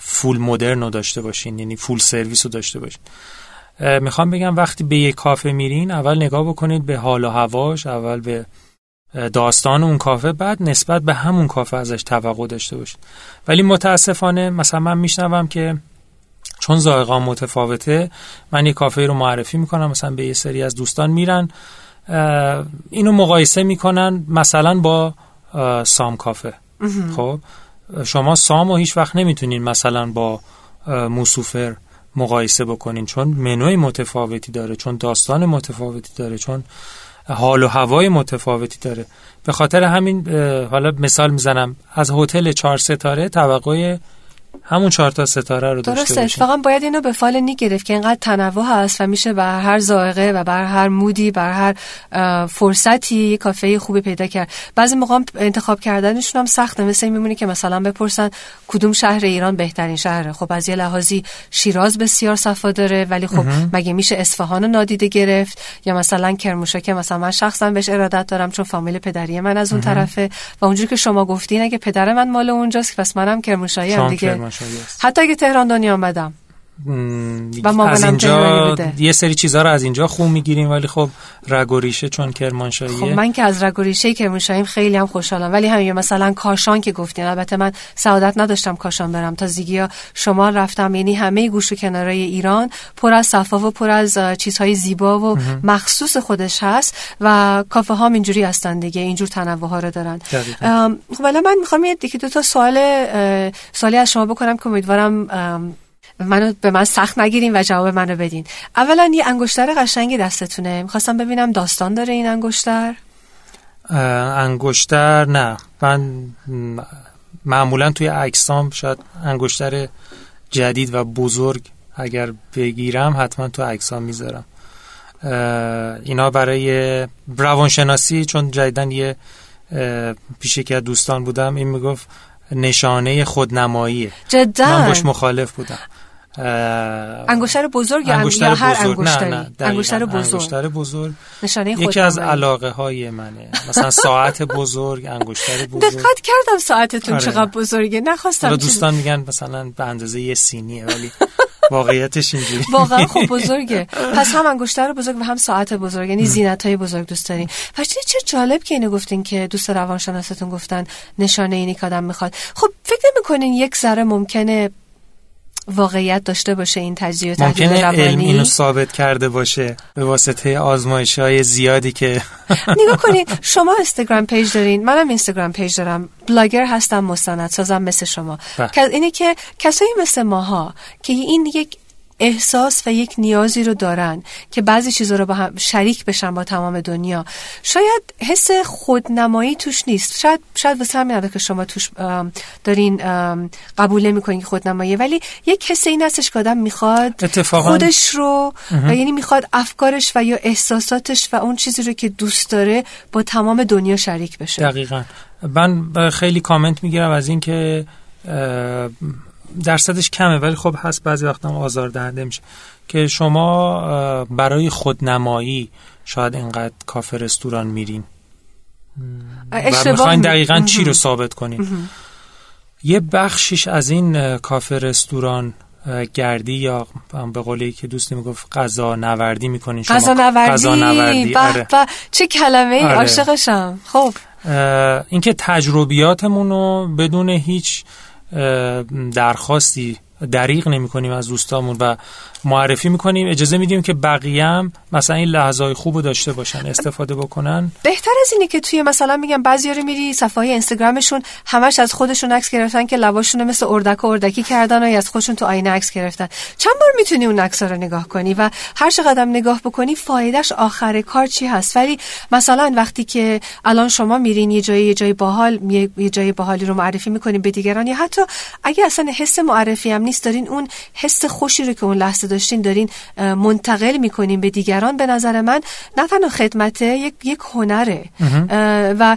C: فول مدرن رو داشته باشین یعنی فول سرویس رو داشته باشین. می‌خوام بگم وقتی به یک کافه میرین اول نگاه بکنید به حال و هواش اول به داستان اون کافه بعد نسبت به همون کافه ازش توقع داشته باشید ولی متاسفانه مثلا من میشنوم که چون ذائقه متفاوته من یه کافه رو معرفی می‌کنم مثلا به یه سری از دوستان میرن اینو مقایسه می‌کنن مثلا با سام کافه. خب؟ شما سام و هیچ وقت نمی‌تونین مثلا با موسوفر مقایسه بکنین چون منوی متفاوتی داره چون داستان متفاوتی داره چون حال و هوای متفاوتی داره. به خاطر همین حالا مثال می‌زنم. از هتل چهار ستاره طبقه همون چهار تا ستاره رو داشته
B: درسته اتفاقا باید اینو به فال نی گرفت که اینقدر تنوع هست و میشه بر هر ذائقه و بر هر مودی بر هر فرصتی یه کافه خوبی پیدا کرد. بعضی موقع انتخاب کردنشون هم سخته. مثل این میمونه که مثلا بپرسن کدوم شهر ایران بهترین شهره. خب از یه لحاظی شیراز بسیار صفا داره ولی خب مگه میشه اصفهان رو نادیده گرفت؟ یا مثلا کرمانشاه که مثلا من شخصا بهش ارادت دارم چون فامیل پدری من از اون طرفه. و اونجوری که شما گفتین اگه پدر من مال اونجاست پس منم کرمانشاهی هم دیگه. حتی اگه تهران دنیا آمدم.
C: و از اینجا یه سری چیزها رو از اینجا خون می‌گیریم ولی خب رگ و ریشه چون کرمانشاهیه.
B: خب من که از رگ و ریشه کرمانشاهیم خیلی هم خوشحالم. ولی همین مثلا کاشان که گفتین البته من سعادت نداشتم کاشان برم. تا زیگیا شما رفتم یعنی همه گوش و کنارای ایران پر از صفا و پر از چیزهای زیبا و مخصوص خودش هست و کافه ها اینجوری هستن دیگه. اینجور تنوع ها رو دارن. خب من می‌خوام یه دو تا سوال سوالی از شما بکنم که امیدوارم منو به من سخت نگیرین و جواب منو بدین. اولا یه انگشتر قشنگی دستتونه. می‌خواستم ببینم داستان داره این انگشتر.
C: انگشتر نه. من معمولا توی عکسام شاید انگشتر جدید و بزرگ اگر بگیرم حتما تو عکسام می‌ذارم. اینا برای روانشناسی چون جدیدن یه پیش که دوستان بودم این می‌گفت نشانه خودنماییه.
B: جدا.
C: من باش مخالف بودم.
B: انگشتر بزرگ
C: انگشتر
B: یا هر
C: بزرگ.
B: انگشتری؟
C: نه نه
B: انگشتر بزرگ.
C: انگشتر بزرگ.
B: نشانه
C: یکی از. علاقه های منه. مثلا ساعت بزرگ انگشتر بزرگ.
B: دقت کردم ساعتتون
C: آره.
B: چقدر بزرگه. نخواستم
C: دوستان میگن مثلا به اندازه یه سینیه ولی واقعیتش اینجوری.
B: واقعا خب بزرگه. پس هم انگشتر بزرگ و هم ساعت بزرگ. یعنی زینت های بزرگ دوست دارین. پس چه چه جالب که اینو گفتین که دوست روانشناستون گفتن نشانه اینی که آدم می‌خواد. خب فکر نمی‌کنین یک ذره ممکنه واقعیت داشته باشه این تجزیه و تحلیل
C: ممکنه علم
B: روانی
C: اینو ثابت کرده باشه به واسطه آزمایش های زیادی که
B: نگاه کنین شما اینستاگرام page دارین منم اینستاگرام page دارم بلاگر هستم مستند سازم مثل شما
C: بله.
B: که اینه که کسایی مثل ماها که این یک احساس و یک نیازی رو دارن که بعضی چیزا رو با هم شریک بشن با تمام دنیا. شاید حس خودنمایی توش نیست. شاید شاید واسه همین که شما توش دارین قبول نمی‌کنین که خودنماییه ولی یک حس این هستش که آدم می‌خواد
C: اتفاقاً-
B: خودش رو و یعنی می‌خواد افکارش و یا احساساتش و اون چیزی رو که دوست داره با تمام دنیا شریک بشه.
C: دقیقا. من خیلی کامنت می‌گیرم از این که اه، درصدش کمه ولی خب هست بعضی وقتا آزار دهنده میشه. که شما برای خودنمایی شاید اینقدر کافه رستوران میرین. و می‌خواین
B: می-
C: دقیقا چی رو. ثابت کنین. یه بخشیش از این کافه رستوران گردی یا به قولی که دوستی می‌گفت غذا نوردی می‌کنین شما.
B: غذا نوردی؟
C: غذا نوردی
B: به
C: آره.
B: به چه کلمه ای
C: آره.
B: عاشقشم. خب.
C: اینکه تجربیاتمون رو بدون هیچ درخواستی دریغ نمی کنیم از دوستامون و معرفی می‌کنیم اجازه میدیم که بقیه هم مثلا این لحظه خوب رو داشته باشن استفاده بکنن.
B: بهتر از اینه که توی مثلا میگم بعضی رو میری صفحه های اینستاگرامشون همش از خودشون عکس گرفتن که لباشون مثل اردک و اردکی کردن و از خودشون تو آینه عکس گرفتن. چند بار می‌تونی اون عکس رو نگاه کنی و هر چقدر نگاه بکنی فایدهش آخر کار چی هست؟ ولی مثلا وقتی که الان شما میرین یه جای یه جای باحال یه جای باحالی رو معرفی می‌کنین به دیگران یا حتی اگه اصلا حس معرفی هم نیست دارین اون حس خوشی رو که اون لحظه داشتین دارین منتقل می‌کنین به دیگران به نظر من نه تنها خدمته یک یک هنره. و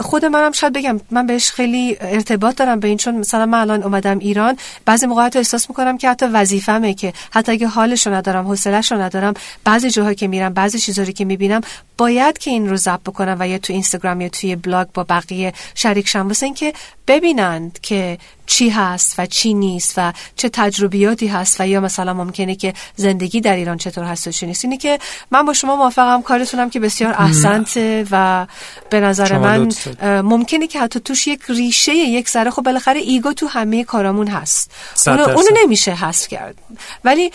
B: خود منم شاید بگم من بهش خیلی ارتباط دارم به این چون مثلا من الان اومدم ایران بعضی موقعات احساس می‌کنم که حتی وظیفمه که حتی اگه حالش رو ندارم حوصله‌اش رو ندارم بعضی جاها که میرم بعضی چیزایی که می‌بینم باید که این رو ضبط بکنم و یا تو اینستاگرام یا توی بلاگ با بقیه شریک شم واسه اینکه ببینند که چی هست و چی نیست و چه تجربیاتی هست و یا مثلا ممکنه که زندگی در ایران چطور هست و چی نیست. اینه که من با شما موافقم کارتونم که بسیار احسنته و به نظر من ممکنه که حتی توش یک ریشه یک ذره خب بالاخره ego تو همه کارامون هست. اونو, اونو نمیشه حذف کرد. ولی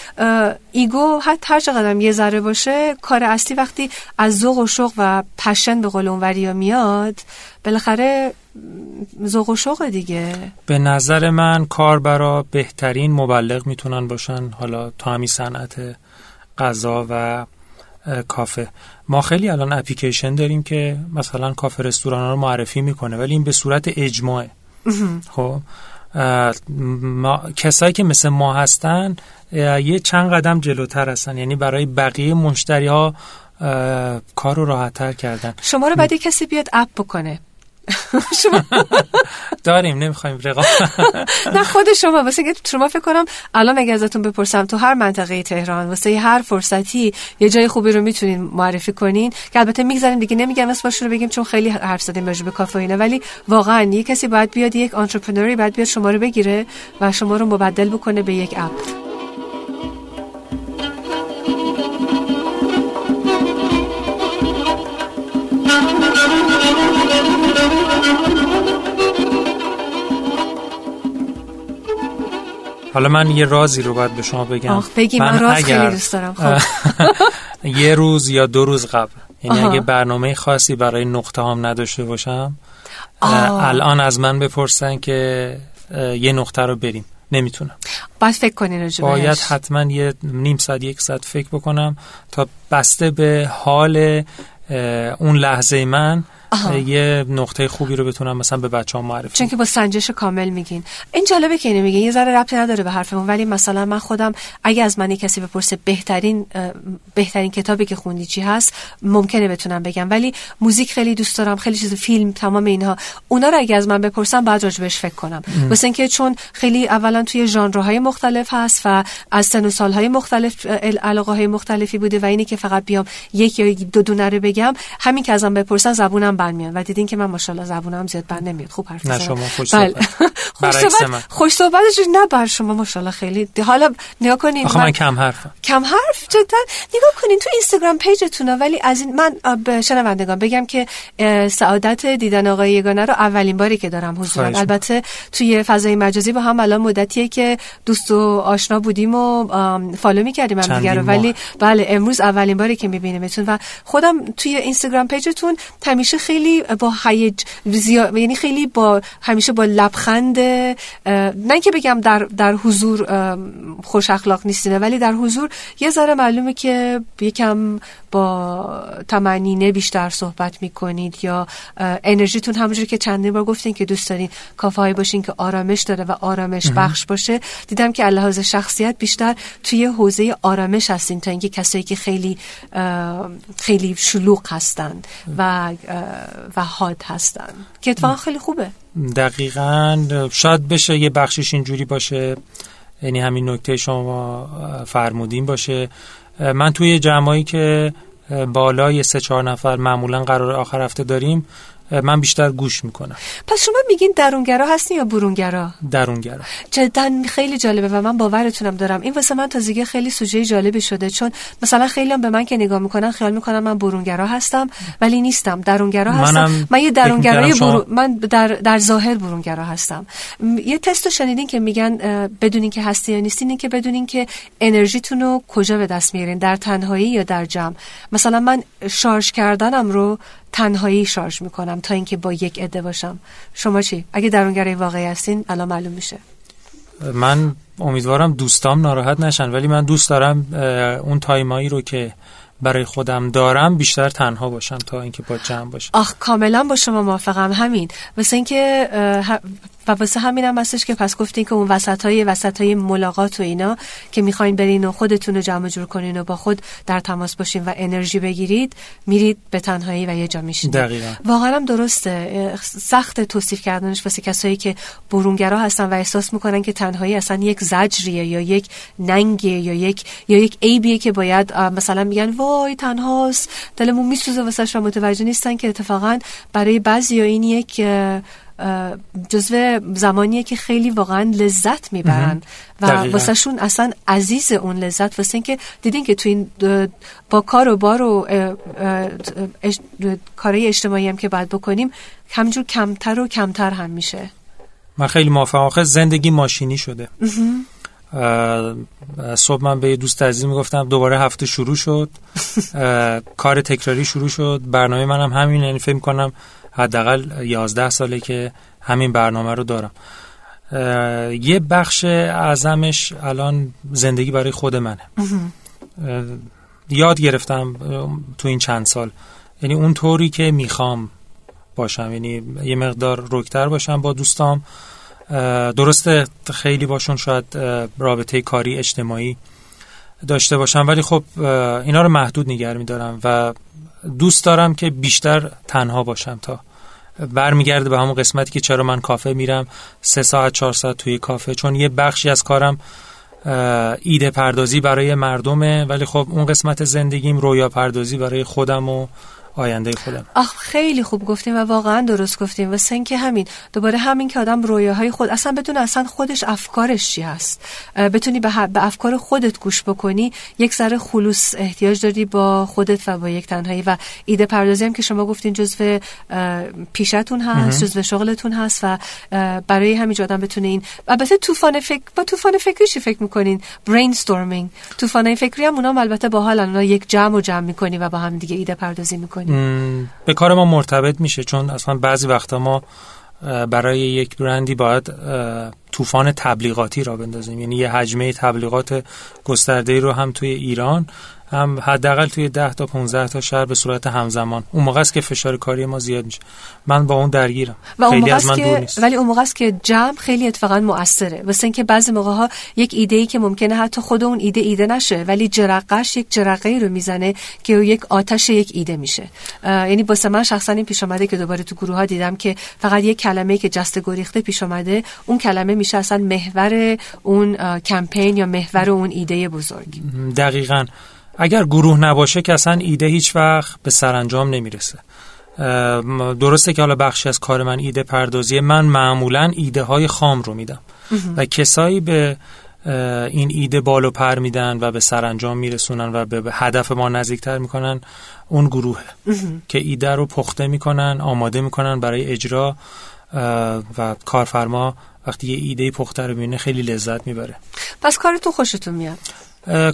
B: ایگو حتی هر چقدر یه ذره باشه کار اصلی وقتی از ذوق و شوق و پشن به قول اونوریا میاد بالاخره ذوق و شوق دیگه.
C: به نظر من کار برا بهترین مبلغ می‌تونن باشن حالا تا همین صنعت غذا و کافه. ما خیلی الان اپلیکیشن داریم که مثلا کافه رستوران رو معرفی می‌کنه ولی این به صورت اجماعه. خب ما کسایی که مثل ما هستن یه چند قدم جلوتر هستن. یعنی برای بقیه مشتری ها کار رو راحت تر کردن.
B: شما رو باید کسی بیاد اپ بکنه.
C: شما داریم نمی‌خوایم رقابت.
B: نه خود شما. واسه که شما فکر کنم الان اگه ازتون بپرسم تو هر منطقه تهران واسه هر فرصتی یه جای خوبی رو می‌تونین معرفی کنین که البته می‌گذاریم دیگه نمیگم اسمش رو بگیم چون خیلی حرف زدیم راجع به کافه ولی واقعا یه کسی باید بیاد یک آنترپرنوری باید بیاد شما رو بگیره و شما رو مبدل بکنه به یک اپ
C: حالا من یه رازی رو باید به شما بگم.
B: آخ بگی من, راز خیلی دوست دارم. خب.
C: یه روز یا دو روز قبل. یعنی اگه برنامه خاصی برای نقطه هم نداشته باشم الان از من بپرسن که یه نقطه رو بریم. نمی‌تونم.
B: باید فکر کنی
C: باید حتما یه نیم ساعت یک ساعت فکر بکنم تا بسته به حال اون لحظه من آها. یه نقطه خوبی رو بتونم مثلا به بچه ها معرفی
B: چون که با سنجش کامل میگین. این جالبه که اینو میگین. یه ذره ربطی نداره به حرفمون. ولی مثلا من خودم اگه از من کسی بپرسه بهترین بهترین کتابی که خوندی چی هست ممکنه بتونم بگم. ولی موزیک خیلی دوست دارم. خیلی چیز فیلم تمام اینها. اونا رو اگه از من بپرسم بعد راجبش فکر کنم. واسه اینکه چون خیلی اولا توی ژانرهای مختلف هست و از سن و سالهای مختلف علاقه های مختلفی بوده و اینی که فقط بیام یک یا دو دونه رو بگم. همین که ازم بپرسن زبونم بند میاد و دیدین که من ماشاءالله زبونم زیاد بند نمیاد. خوب حرف
C: نه شما خوش بله.
B: خوش صحبت خوش صحبتش نه بر شما ماشاءالله خیلی. حالا نگاه کنین
C: آخه من کم حرفم.
B: کم حرف؟ جدا. نگاه کنین تو اینستاگرام page تون ولی از این من به شنوندگان بگم که سعادت دیدن آقای یگانه رو اولین باری که دارم حضور البته توی فضای مجازی با هم الان مدتیه که دوست و آشنا بودیم و follow می‌کردیم هم دیگه رو. ولی بله امروز اولین باری که می‌بینیمتون و خودم توی اینستاگرام page تون همیشه خیلی با هیج زیاد یعنی خیلی با همیشه با لبخند نه که بگم در در حضور خوش اخلاق نیستینه ولی در حضور یه ذره معلومه که یکم با تمنینه بیشتر صحبت می‌کنید یا انرژیتون همونجور که چندین بار گفتین که دوست دارین کافه باشین که آرامش داره و آرامش بخش باشه. دیدم که لحاظ شخصیت بیشتر توی حوزه آرامش هستین تا اینکه کسایی که خیلی خیلی شلوغ هستن و و حاد هستن. که اتفاقا خیلی خوبه.
C: دقیقا شاید بشه یه بخشش اینجوری باشه. یعنی همین نکته شما فرمودین باشه. من توی جمعایی که بالای سه چهار نفر معمولا قرار آخر هفته داریم من بیشتر گوش می‌کنم.
B: پس شما میگین درونگرا هستین یا برونگرا؟
C: درونگرا.
B: جدا خیلی جالبه و من باورتونم دارم. این واسه من تازگی خیلی سوژه جالبی شده چون مثلا خیلی هم به من که نگاه می‌کنن خیال می‌کنم من برونگرا هستم ولی نیستم. درونگرا هستم. من یه درونگرای برو... من در در ظاهر برونگرا هستم. یه تست شنیدین که میگن بدونین که هستی یا نیستین که بدونین که انرژیتون رو کجا به دست میارین؟ در تنهایی یا در جمع؟ مثلا من شارژ کردنم رو تنهایی شارژ می‌کنم تا اینکه با یک عده باشم. شما چی؟ اگه درونگرای واقعی هستین الان معلوم میشه.
C: من امیدوارم دوستام ناراحت نشن ولی من دوست دارم اون تایمایی رو که برای خودم دارم بیشتر تنها باشم تا اینکه با جمع باشم.
B: آخ کاملا با شما موافقم. همین. مثل اینکه و واسه همین هم هستش که پس گفتین که اون وسط های وسط های ملاقات و اینا که می‌خواین برین و خودتون رو جمع جور کنین و با خود در تماس باشین و انرژی بگیرید میرید به تنهایی و یه جا میشین
C: دقیقا.
B: واقعا هم درسته. سخت توصیف کردنش واسه کسایی که برونگرا هستن و احساس می‌کنن که تنهایی اصلا یک زجریه یا یک ننگه یا یک یا یک عیبیه که باید مثلا میگن وای تنهاست. دلمون میسوزه واسه و متوجه نیستن که اتفاقا برای بعضی یا این یک جزو زمانیه که خیلی واقعا لذت می‌برن. و واسه شون اصلا عزیز اون لذت. واسه اینکه دیدین که تو این با کار و بار و کارهای اجتماعی هم که باید بکنیم همجور کمتر و کمتر هم میشه.
C: من خیلی موافقم. زندگی ماشینی شده. صبح من به یه دوست عزیز می‌گفتم دوباره هفته شروع شد. کار تکراری شروع شد. برنامه منم همین یعنی فکر کنم حداقل 11 ساله که همین برنامه رو دارم. یه بخش اعظمش الان زندگی برای خود منه. یاد گرفتم تو این چند سال. یعنی اون طوری که می‌خوام باشم. یعنی یه مقدار رکتر باشم با دوستام. درسته خیلی باشون شاید رابطه کاری اجتماعی داشته باشم. ولی خب اینا رو محدود نگر میدارم و دوست دارم که بیشتر تنها باشم تا برمیگرده به همون قسمتی که چرا من کافه میرم. سه ساعت چهار ساعت توی کافه. چون یه بخشی از کارم ایده پردازی برای مردمه. ولی خب اون قسمت زندگیم رویا پردازی برای خودم و آینده خودم.
B: آخ خیلی خوب گفتیم و واقعا درست گفتیم. و سن که همین دوباره همین که آدم رویاهای خود اصلا بدون اصلا خودش افکارش چی هست؟ بتونی به, به افکار خودت گوش بکنی یک ذره خلوص احتیاج داری با خودت و با یک تنهایی. و ایده پردازی هم که شما گفتین جزو پیشتون هست جزو شغلتون هست و برای همین آدم بتونه این البته طوفان فکر با طوفان فکری چی فکر می‌کنین؟ برین استورمینگ طوفان فکری هم اونام البته باحالن یک جمع و جمع می‌کنی و با هم دیگه ایده پردازی می‌کنی.
C: به کار ما مرتبط میشه چون اصلا بعضی وقتا ما برای یک برندی باید طوفان تبلیغاتی را بندازیم. یعنی یه حجمه تبلیغات گسترده رو هم توی ایران هم حداقل توی 10 تا 15 تا شهر به صورت همزمان. اون موقع است که فشار کاری ما زیاد میشه. من با اون درگیرم.
B: و خیلی از من دور نیست. ولی اون موقع است که جمع خیلی اتفاقا مؤثره واسه اینکه بعضی موقع ها یک ایده ای که ممکنه حتی خود اون ایده ایده نشه ولی جرقش یک جرقه ای رو می‌زنه که یک آتش یک ایده میشه. یعنی واسه من شخصا این پیش اومده که دوباره تو گروه ها دیدم که فقط یک کلمه که جست گریخته پیش اومده اون کلمه میشه اصلا محور اون کمپین یا محور اون ایده بزرگ
C: دقیقاً. اگر گروه نباشه که اصلا ایده هیچ وقت به سرانجام نمی‌رسه. درسته که حالا بخشی از کار من ایده پردازی من معمولا ایده های خام رو میدم. و کسایی به این ایده بالو پر میدن و به سرانجام میرسونن و به هدف ما نزدیکتر می‌کنن اون گروه که ایده رو پخته می‌کنن آماده می‌کنن برای اجرا و کارفرما وقتی یه ایده پخته رو می‌بینه خیلی لذت می‌بره.
B: پس کارتون خوشتون میاد.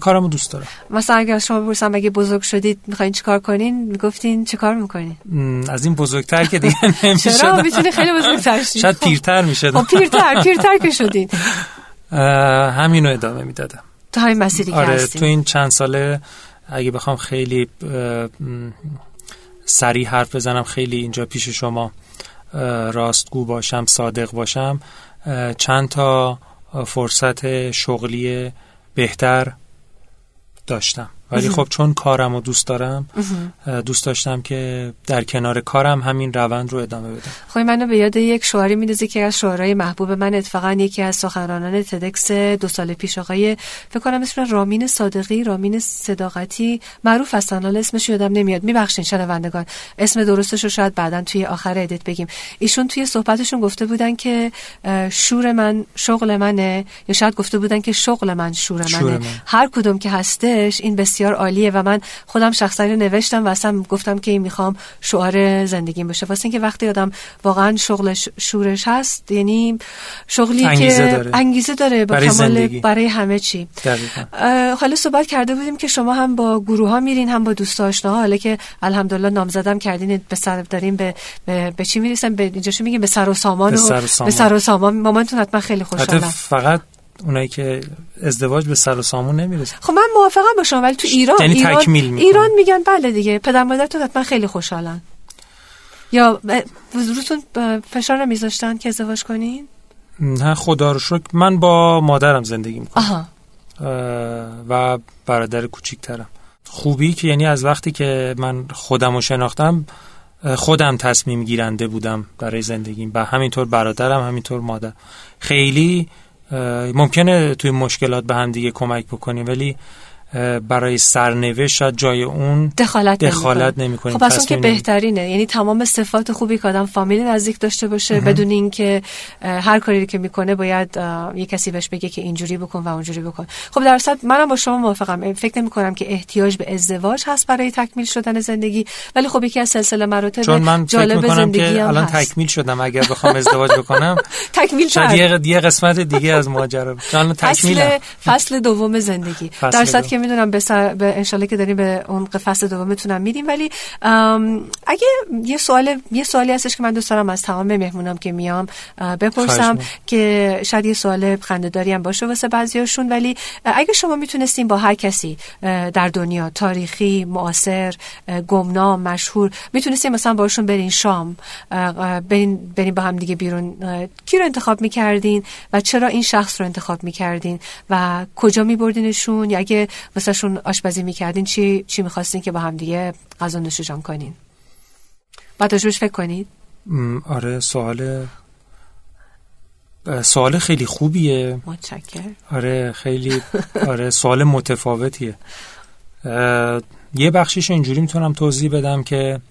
C: کارمو دوست دارم.
B: مثلا اگر شما بپرسم اگه بزرگ شدید می‌خواین چیکار کنین می‌گفتین چه کار می‌کنین
C: از این بزرگتر که دیگه نمیشه
B: چرا می‌تونی خیلی بزرگتر شید
C: شاید پیرتر میشه
B: خب پیرتر پیرتر که شدین.
C: همینو ادامه می‌دادم.
B: تو همین مسیری
C: آره تو این چند ساله اگه بخوام خیلی سریع حرف بزنم خیلی اینجا پیش شما راستگو باشم صادق باشم چند تا فرصت شغلی بهتر داشتم. ولی خب چون کارم و دوست دارم دوست داشتم که در کنار کارم همین روند رو ادامه بدم.
B: خب منو به یاد یک شعاری میدازه که از شعرهای محبوب من اتفاقا یکی از سخنرانان تدکس دو سال پیش آقای فکر کنم اسم رامین صادقی رامین صداقتی معروف هستن. حالا اسمش یادم نمیاد. میبخشین شنوندگان. اسم درستش رو شاید بعدا توی آخر ادیت بگیم. ایشون توی صحبتشون گفته بودن که شور من شغل منه یا شاید گفته بودن که شغل من شور منه. شور من. هر کدوم که هستش این بس بسیار عالیه و من خودم شخصا نوشتم و اصلا گفتم که می‌خوام شعار زندگیم باشه واسه اینکه وقتی آدم واقعا شغلش شورش هست یعنی شغلی
C: انگیزه
B: که
C: داره.
B: انگیزه داره با
C: برای زندگی.
B: برای همه چی. حالا صحبت کرده بودیم که شما هم با گروه ها میرین هم با دوست آشناها حالا که الحمدلله نامزدم کردین به سر داریم به به, به چی می‌رسن؟ به اینجاشو میگیم به سر و سامان
C: به
B: و
C: سر و سامان.
B: به سر و سامان. مامانتون حتما خیلی
C: حتی
B: خوشحالن
C: فقط اونایی که ازدواج به سر و سامون نمی‌رسه.
B: خب من موافقم با شما ولی تو ایران
C: یعنی
B: ایران
C: تکمیل می‌کنه.
B: ایران میگن بله دیگه پدر مادرتون حتما خیلی خوشحالن. یا روتون فشار نمیذاشتن که ازدواج کنین؟
C: نه خدا رو شکر. من با مادرم زندگی می‌کنم.
B: آها.
C: و برادر کوچیکترم. خوبی که یعنی از وقتی که من خودم رو شناختم خودم تصمیم گیرنده بودم برای زندگیم. و همینطور برادرم همینطور مادر. خیلی ممکنه توی مشکلات به هم دیگه کمک بکنیم ولی برای سرنوشت شاید جای اون
B: دخالت
C: دخالت
B: نمی‌کنه.
C: نمی‌کنیم.
B: خب اصلا که
C: تصمیم نمی‌گیریم.
B: بهترینه یعنی تمام صفات خوبی که آدم فامیل نزدیک داشته باشه بدون اینکه هر کاری که می‌کنه باید یه کسی بهش بگه که اینجوری بکن و اونجوری بکن خب در اصل منم با شما موافقم فکر نمی کنم که احتیاج به ازدواج هست برای تکمیل شدن زندگی ولی خب یکی از سلسله مراتب
C: چون من فکر
B: جالب
C: می‌کنم
B: زندگی
C: که
B: هم
C: الان
B: هست.
C: تکمیل شدم اگر بخوام ازدواج بکنم
B: تکمیل شد
C: یه, قسمت دیگه از ماجرا چون الان
B: فصل دوم زندگی در
C: دوم.
B: که می‌دونم به, سر... به انشالله که داریم به اون فصل دومتونم میریم. ولی ام، اگه یه سوال یه سوالی هستش که من دوست دارم از تمام مهمونام که میام بپرسم. که شاید یه سوال خنده‌داری هم باشه واسه بعضیاشون. ولی اگه شما می‌تونستین با هر کسی در دنیا تاریخی معاصر گمنام مشهور می‌تونستین مثلا باشون برین شام برین برین با هم دیگه بیرون کی رو انتخاب می‌کردین و چرا این شخص رو انتخاب می‌کردین و کجا میبردینشون؟ یا اگه واسهشون آشپزی می‌کردین چی چی می‌خواستین که با هم دیگه غذا نوش جان کنین؟ بعد راجبش فکر کنید؟
C: آره سوال سوال خیلی خوبیه.
B: متشکرم.
C: آره خیلی آره سوال متفاوتیه. یه بخشیش اینجوری می‌تونم توضیح بدم که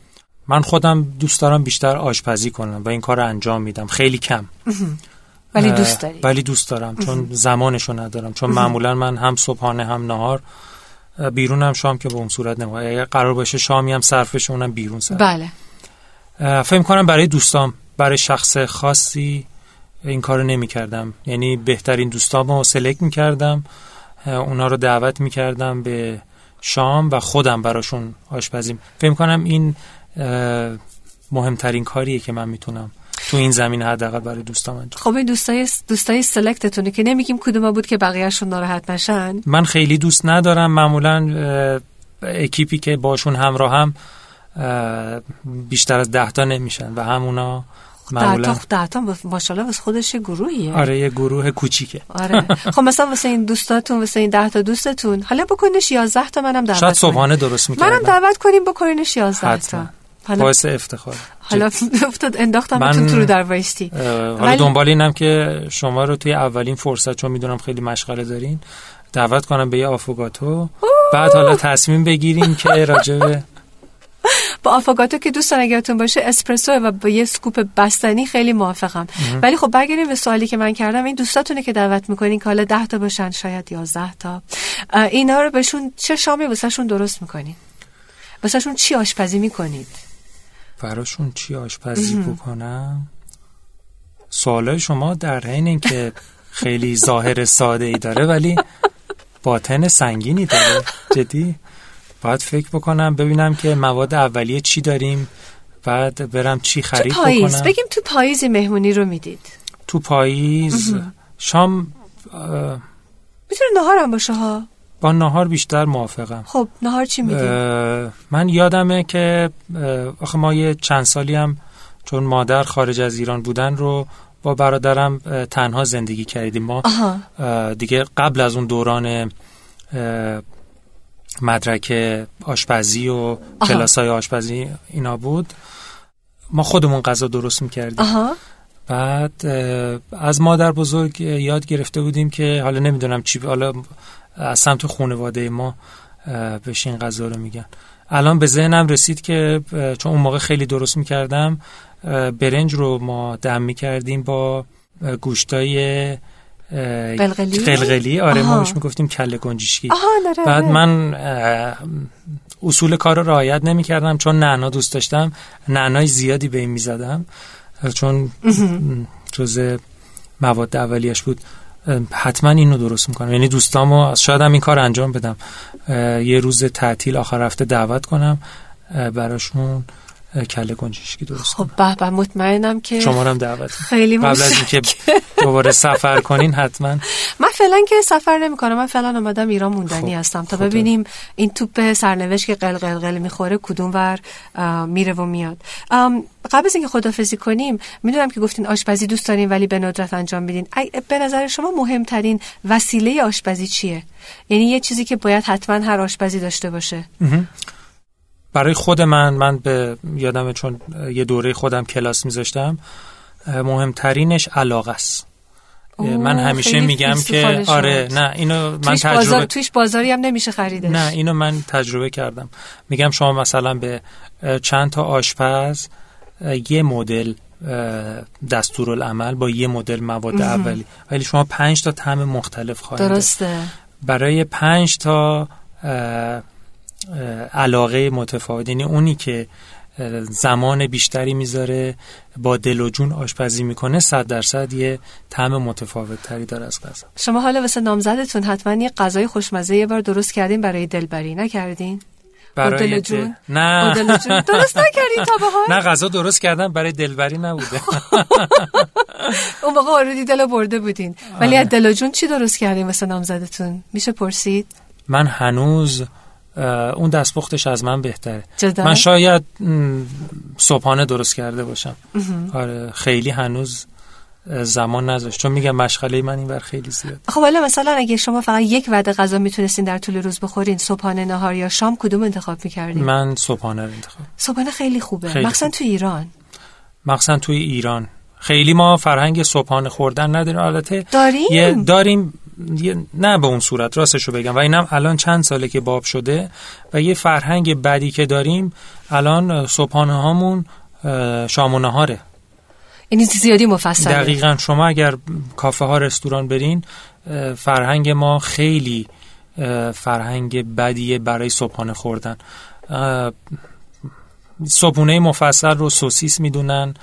C: من خودم دوست دارم بیشتر آشپزی کنم و این کار رو انجام میدم. خیلی کم.
B: ولی دوست داری.
C: ولی دوست دارم چون زمانشو ندارم. چون معمولا من هم صبحانه هم نهار بیرونم شام که به اون صورت اگه قرار باشه شامی هم صرفش اونم بیرون صرف
B: بله.
C: فکر کنم برای دوستام برای شخص خاصی این کارو نمی کردم یعنی بهترین دوستامو سلکت می کردم اونا رو دعوت می کردم به شام و خودم براشون آشپزی. فکر کنم این مهمترین کاریه که من می‌تونم تو این زمین حداقل برای دوستام انجام.
B: خب این دوستای دوستای سلکتتونه که نمیگیم کدوم بود که بقیه‌شون ناراحت نشن.
C: من خیلی دوست ندارم. معمولا اکیپی که باشون همراه هم بیشتر از ده تا نمیشن و همونا معمولا
B: تا ده تا ماشاءالله واسه خودش یه گروهیه.
C: آره یه گروه کوچیکه.
B: آره. خب مثلا واسه این دوستاتون واسه این ده تا دوستتون حالا بکنش 11 تا منم دعوت
C: شاید. صبحانه درست می‌کردم.
B: منم دعوت کنیم بکنینش 11 تا. حالا
C: باعث افتخار
B: حالا افتاد انداختم
C: من-
B: تو رو در وایستی
C: حالا
B: ولی-
C: دنبال اینم که شما رو توی اولین فرصت چون می‌دونم خیلی مشغله دارین دعوت کنم به یه آفوگاتو بعد حالا تصمیم بگیریم که راجع به
B: با آفاگاتو که دوستان اگرتون باشه اسپرسو و با یه سکوپ بستنی خیلی موافقم. ولی خب برگردیم به سوالی که من کردم. این دوستاتونه که دعوت می‌کنین که حالا 10 تا باشن شاید 11 تا. اینا رو بهشون چه شامی واسهشون درست می‌کنین؟ واسهشون چی آشپزی می‌کنید؟
C: براشون چی آشپزی بکنم؟ سوالای شما در حین اینکه خیلی ظاهر ساده ای داره ولی باطن سنگینی داره. جدی؟ باید فکر بکنم ببینم که مواد اولیه چی داریم بعد برم چی
B: تو
C: خرید
B: پاییز.
C: بکنم.
B: بگیم تو پاییز مهمونی رو می‌دید.
C: تو پاییز؟ شام
B: می‌تونه نهار هم باشه ها.
C: با نهار بیشتر موافقم.
B: خب نهار چی می‌دید
C: اه، من یادمه که آخه ما یه چند سالی هم چون مادر خارج از ایران بودن رو با برادرم تنها زندگی کردیم. ما
B: آها.
C: دیگه قبل از اون دوران مدرک آشپزی و کلاس های آشپزی اینا بود. ما خودمون غذا درست می‌کردیم.
B: آها.
C: بعد از مادر بزرگ یاد گرفته بودیم که حالا نمی‌دونم چی حالا از سمت خانواده ما بهش این غذا رو میگن. الان به ذهنم رسید که چون اون موقع خیلی درست می‌کردم برنج رو ما دم می‌کردیم با گوشتای
B: قلقلی؟
C: قلقلی. آره
B: آها.
C: ما بهش می‌گفتیم کله گنجشکی.
B: آها داره
C: بعد
B: آره.
C: من اصول کار رو رعایت نمی کردم چون نعنا دوست داشتم. نعنای زیادی به این می زدم چون جز مواد اولیش بود. حتما اینو درست می‌کنم. یعنی دوستامو شاید هم این کار انجام بدم. یه روز تعطیل آخر هفته دعوت کنم براشون کله گنجشکی درست
B: خب به به مطمئنم که
C: شما هم دعوت
B: خیلی
C: قبل از اینکه دوباره سفر کنین حتما.
B: من فعلا که سفر نمی کنم من فعلا آمدم ایران موندنی
C: خب،
B: هستم تا
C: خدا.
B: ببینیم این توپ سرنوشت که قل قل قل می‌خوره کدوم ور میره و میاد. قبل از اینکه خدافزی کنیم می‌دونم که گفتین آشپزی دوست دارین ولی به ندرت انجام میدین. به نظر شما مهمترین وسیله آشپزی چیه؟ یعنی یه چیزی که باید حتما هر آشپزی داشته باشه.
C: برای خود من من به یادمه چون یه دوره خودم کلاس میذاشتم مهمترینش علاقه است. من همیشه میگم که آره. نه اینو من
B: تویش, بازار،
C: تجربه
B: تویش بازاری هم نمیشه خریدش.
C: نه اینو من تجربه کردم. میگم شما مثلا به چند تا آشپز یه مدل دستورالعمل با یه مدل مواد اولی. ولی شما پنج تا طعم مختلف خواهید.
B: درسته.
C: برای پنج تا علاقه متفاوت. یعنی اونی که زمان بیشتری می‌ذاره با دل و جون آشپزی می‌کنه صد درصد یه طعم متفاوت تری داره از غذا.
B: شما حالا واسه نامزدتون حتما یه غذای خوشمزه یه بار درست کردین برای دلبری. نکردین؟
C: برای
B: دل
C: دل-
B: جون؟
C: نه.
B: دل جون. درست نکردین تا به حال؟
C: نه غذا درست کردم برای دلبری نبوده.
B: اون موقع آردی دل برده بودین. ولی
C: آره.
B: از دل و جون چی درست کردین واسه نامزدتون؟ میشه پرسید؟
C: من هنوز اون دستپختش از من بهتره.
B: جدا؟
C: من شاید صبحانه درست کرده باشم. آره خیلی هنوز زمان نذاشت. چون میگم مشغله من این بر خیلی زیاد.
B: خب حالا مثلا اگه شما فقط یک وعده غذا می‌تونستین در طول روز بخورین صبحانه نهار یا شام کدوم انتخاب می‌کردین؟
C: من صبحانه رو انتخاب.
B: صبحانه خیلی خوبه.
C: خیلی
B: مخصوصا
C: خوب.
B: تو ایران.
C: مخصوصا توی ایران. خیلی ما فرهنگ صبحانه خوردن نداریم. البته
B: داریم؟
C: یه داریم نه به اون صورت راستشو بگم. و اینم الان چند ساله که باب شده و یه فرهنگ بدی که داریم الان صبحانه هامون شام و نهاره
B: یعنی زیادی مفصله.
C: دقیقا. شما اگر کافه ها رستوران برین فرهنگ ما خیلی فرهنگ بدیه برای صبحانه خوردن. صبحونه مفصل رو سوسیس می‌دونن.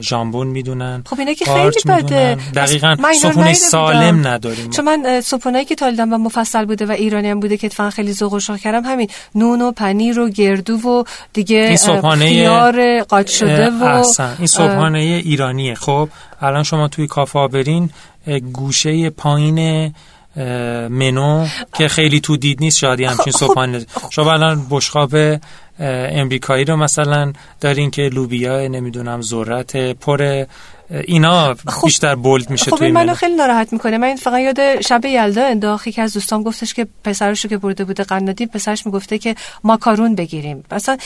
C: ژامبون می‌دونن
B: خب اینا که خیلی بده.
C: دقیقاً
B: ندیده
C: سالم. نداریم
B: چون من صبحونه‌ای که تا دیدم و مفصل بوده و ایرانی هم بوده که اتفاقا خیلی ذوق و شوق کردم همین نون و پنیر و گردو و دیگه خیار قاچ شده و
C: احسن. این صبحانه ایرانیه خب الان شما توی کافه برین گوشه پایین منو که خیلی تو دید نیست شاید یه همچین
B: خب،
C: صبحانه شما الان بشقاب امریکایی رو مثلا دارین که لوبیا نمی‌دونم ذرت پر اینا
B: خب،
C: بیشتر بولد میشه
B: خب
C: توی
B: این منو خیلی ناراحت می‌کنه. من فقط یاد شب یلدا انداخت یکی از دوستان گفتش که پسرش رو که برده بوده قنادی پسرش می‌گفته که ماکارون بگیریم. مثلا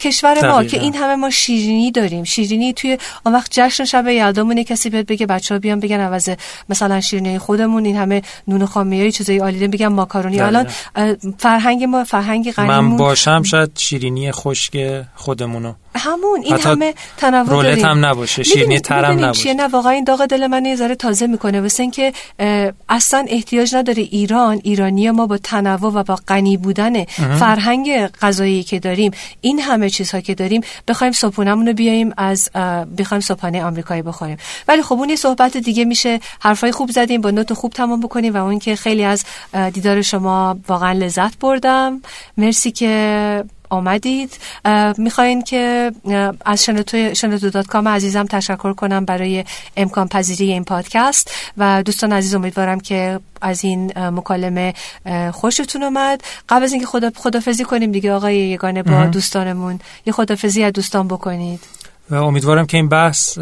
B: کشور ما
C: دقیقاً.
B: که این همه ما شیرینی داریم. شیرینی توی اون وقت جشن شب یلدامونه کسی بیاد بگه بچه ها بیان بگن عوض مثلا شیرینی خودمون این همه نون خامیایی چیزای عالی بگن ماکارونی
C: دقیقاً.
B: الان فرهنگ ما فرهنگ
C: من
B: غنیمون
C: باشم شاید شیرینی خشک خودمونو.
B: همون این همه تنوع
C: رولت
B: داریم.
C: هم نباشه شیرینی ترم نباشه
B: چیه؟ نه واقعا این داغ دل من یه ذره تازه می‌کنه. واسه اینکه اصلا احتیاج نداره ایران ایرانی ما با تنوع و با غنی بودن فرهنگ غذایی که داریم این همه چیزها که داریم بخوایم صبحونمون رو بیایم از بخوایم صبحانه آمریکایی بخوریم. ولی خب اون یه صحبت دیگه میشه. حرفای خوب زدیم با نوت خوب تمام بکنیم و اون که خیلی از دیدار شما واقعا لذت بردم. مرسی که آمدید. می‌خواین که از شنوتو شنوتو دات کام عزیزم تشکر کنم برای امکان پذیری این پادکست و دوستان عزیز امیدوارم که از این مکالمه خوشتون اومد. قبل از اینکه خدا خدافزی کنیم دیگه آقای یگانه با دوستانمون. یه خدافزی از دوستان بکنید.
C: و امیدوارم که این بحث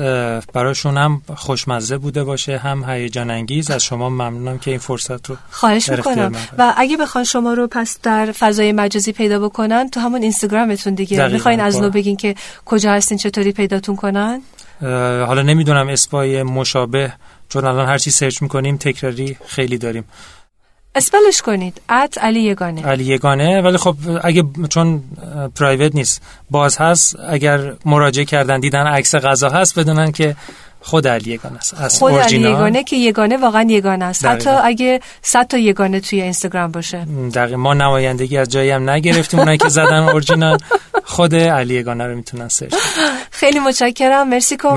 C: براشون هم خوشمزه بوده باشه هم هیجان انگیز. از شما ممنونم که این فرصت رو
B: خواهش می‌کنم. و اگه بخوان شما رو پس در فضای مجازی پیدا بکنن تو همون اینستاگرامتون دیگه. می‌خواین از نو بگین که کجا هستین چطوری پیداتون کنن؟
C: حالا نمی‌دونم اسپای مشابه چون الان هرچی سرچ می‌کنیم تکراری خیلی داریم.
B: اسپلش کنید. ات علی یگانه.
C: علی یگانه. ولی خب اگه چون پرایوت نیست باز هست. اگر مراجعه کردن دیدن عکس غذا هست بدونن که خود علی یگانه است از
B: خود علی. یگانه که یگانه واقعا یگانه است حتی. اگه 100 تا یگانه توی اینستاگرام باشه
C: دقیقا ما نمایندگی از جایی هم نگرفتیم اونایی که زدن اورجینال خود علی یگانه رو می‌تونن سرچ.
B: خیلی متشکرم مرسی که.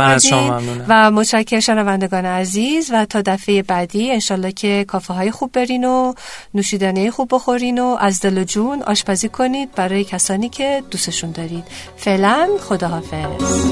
B: و متشکر شنوندگان عزیز و تا دفعه بعدی انشالله که کافه های خوب برین و نوشیدنی خوب بخورین و از دل و جون آشپزی کنید برای کسانی که دوستشون دارید فعلا خداحافظ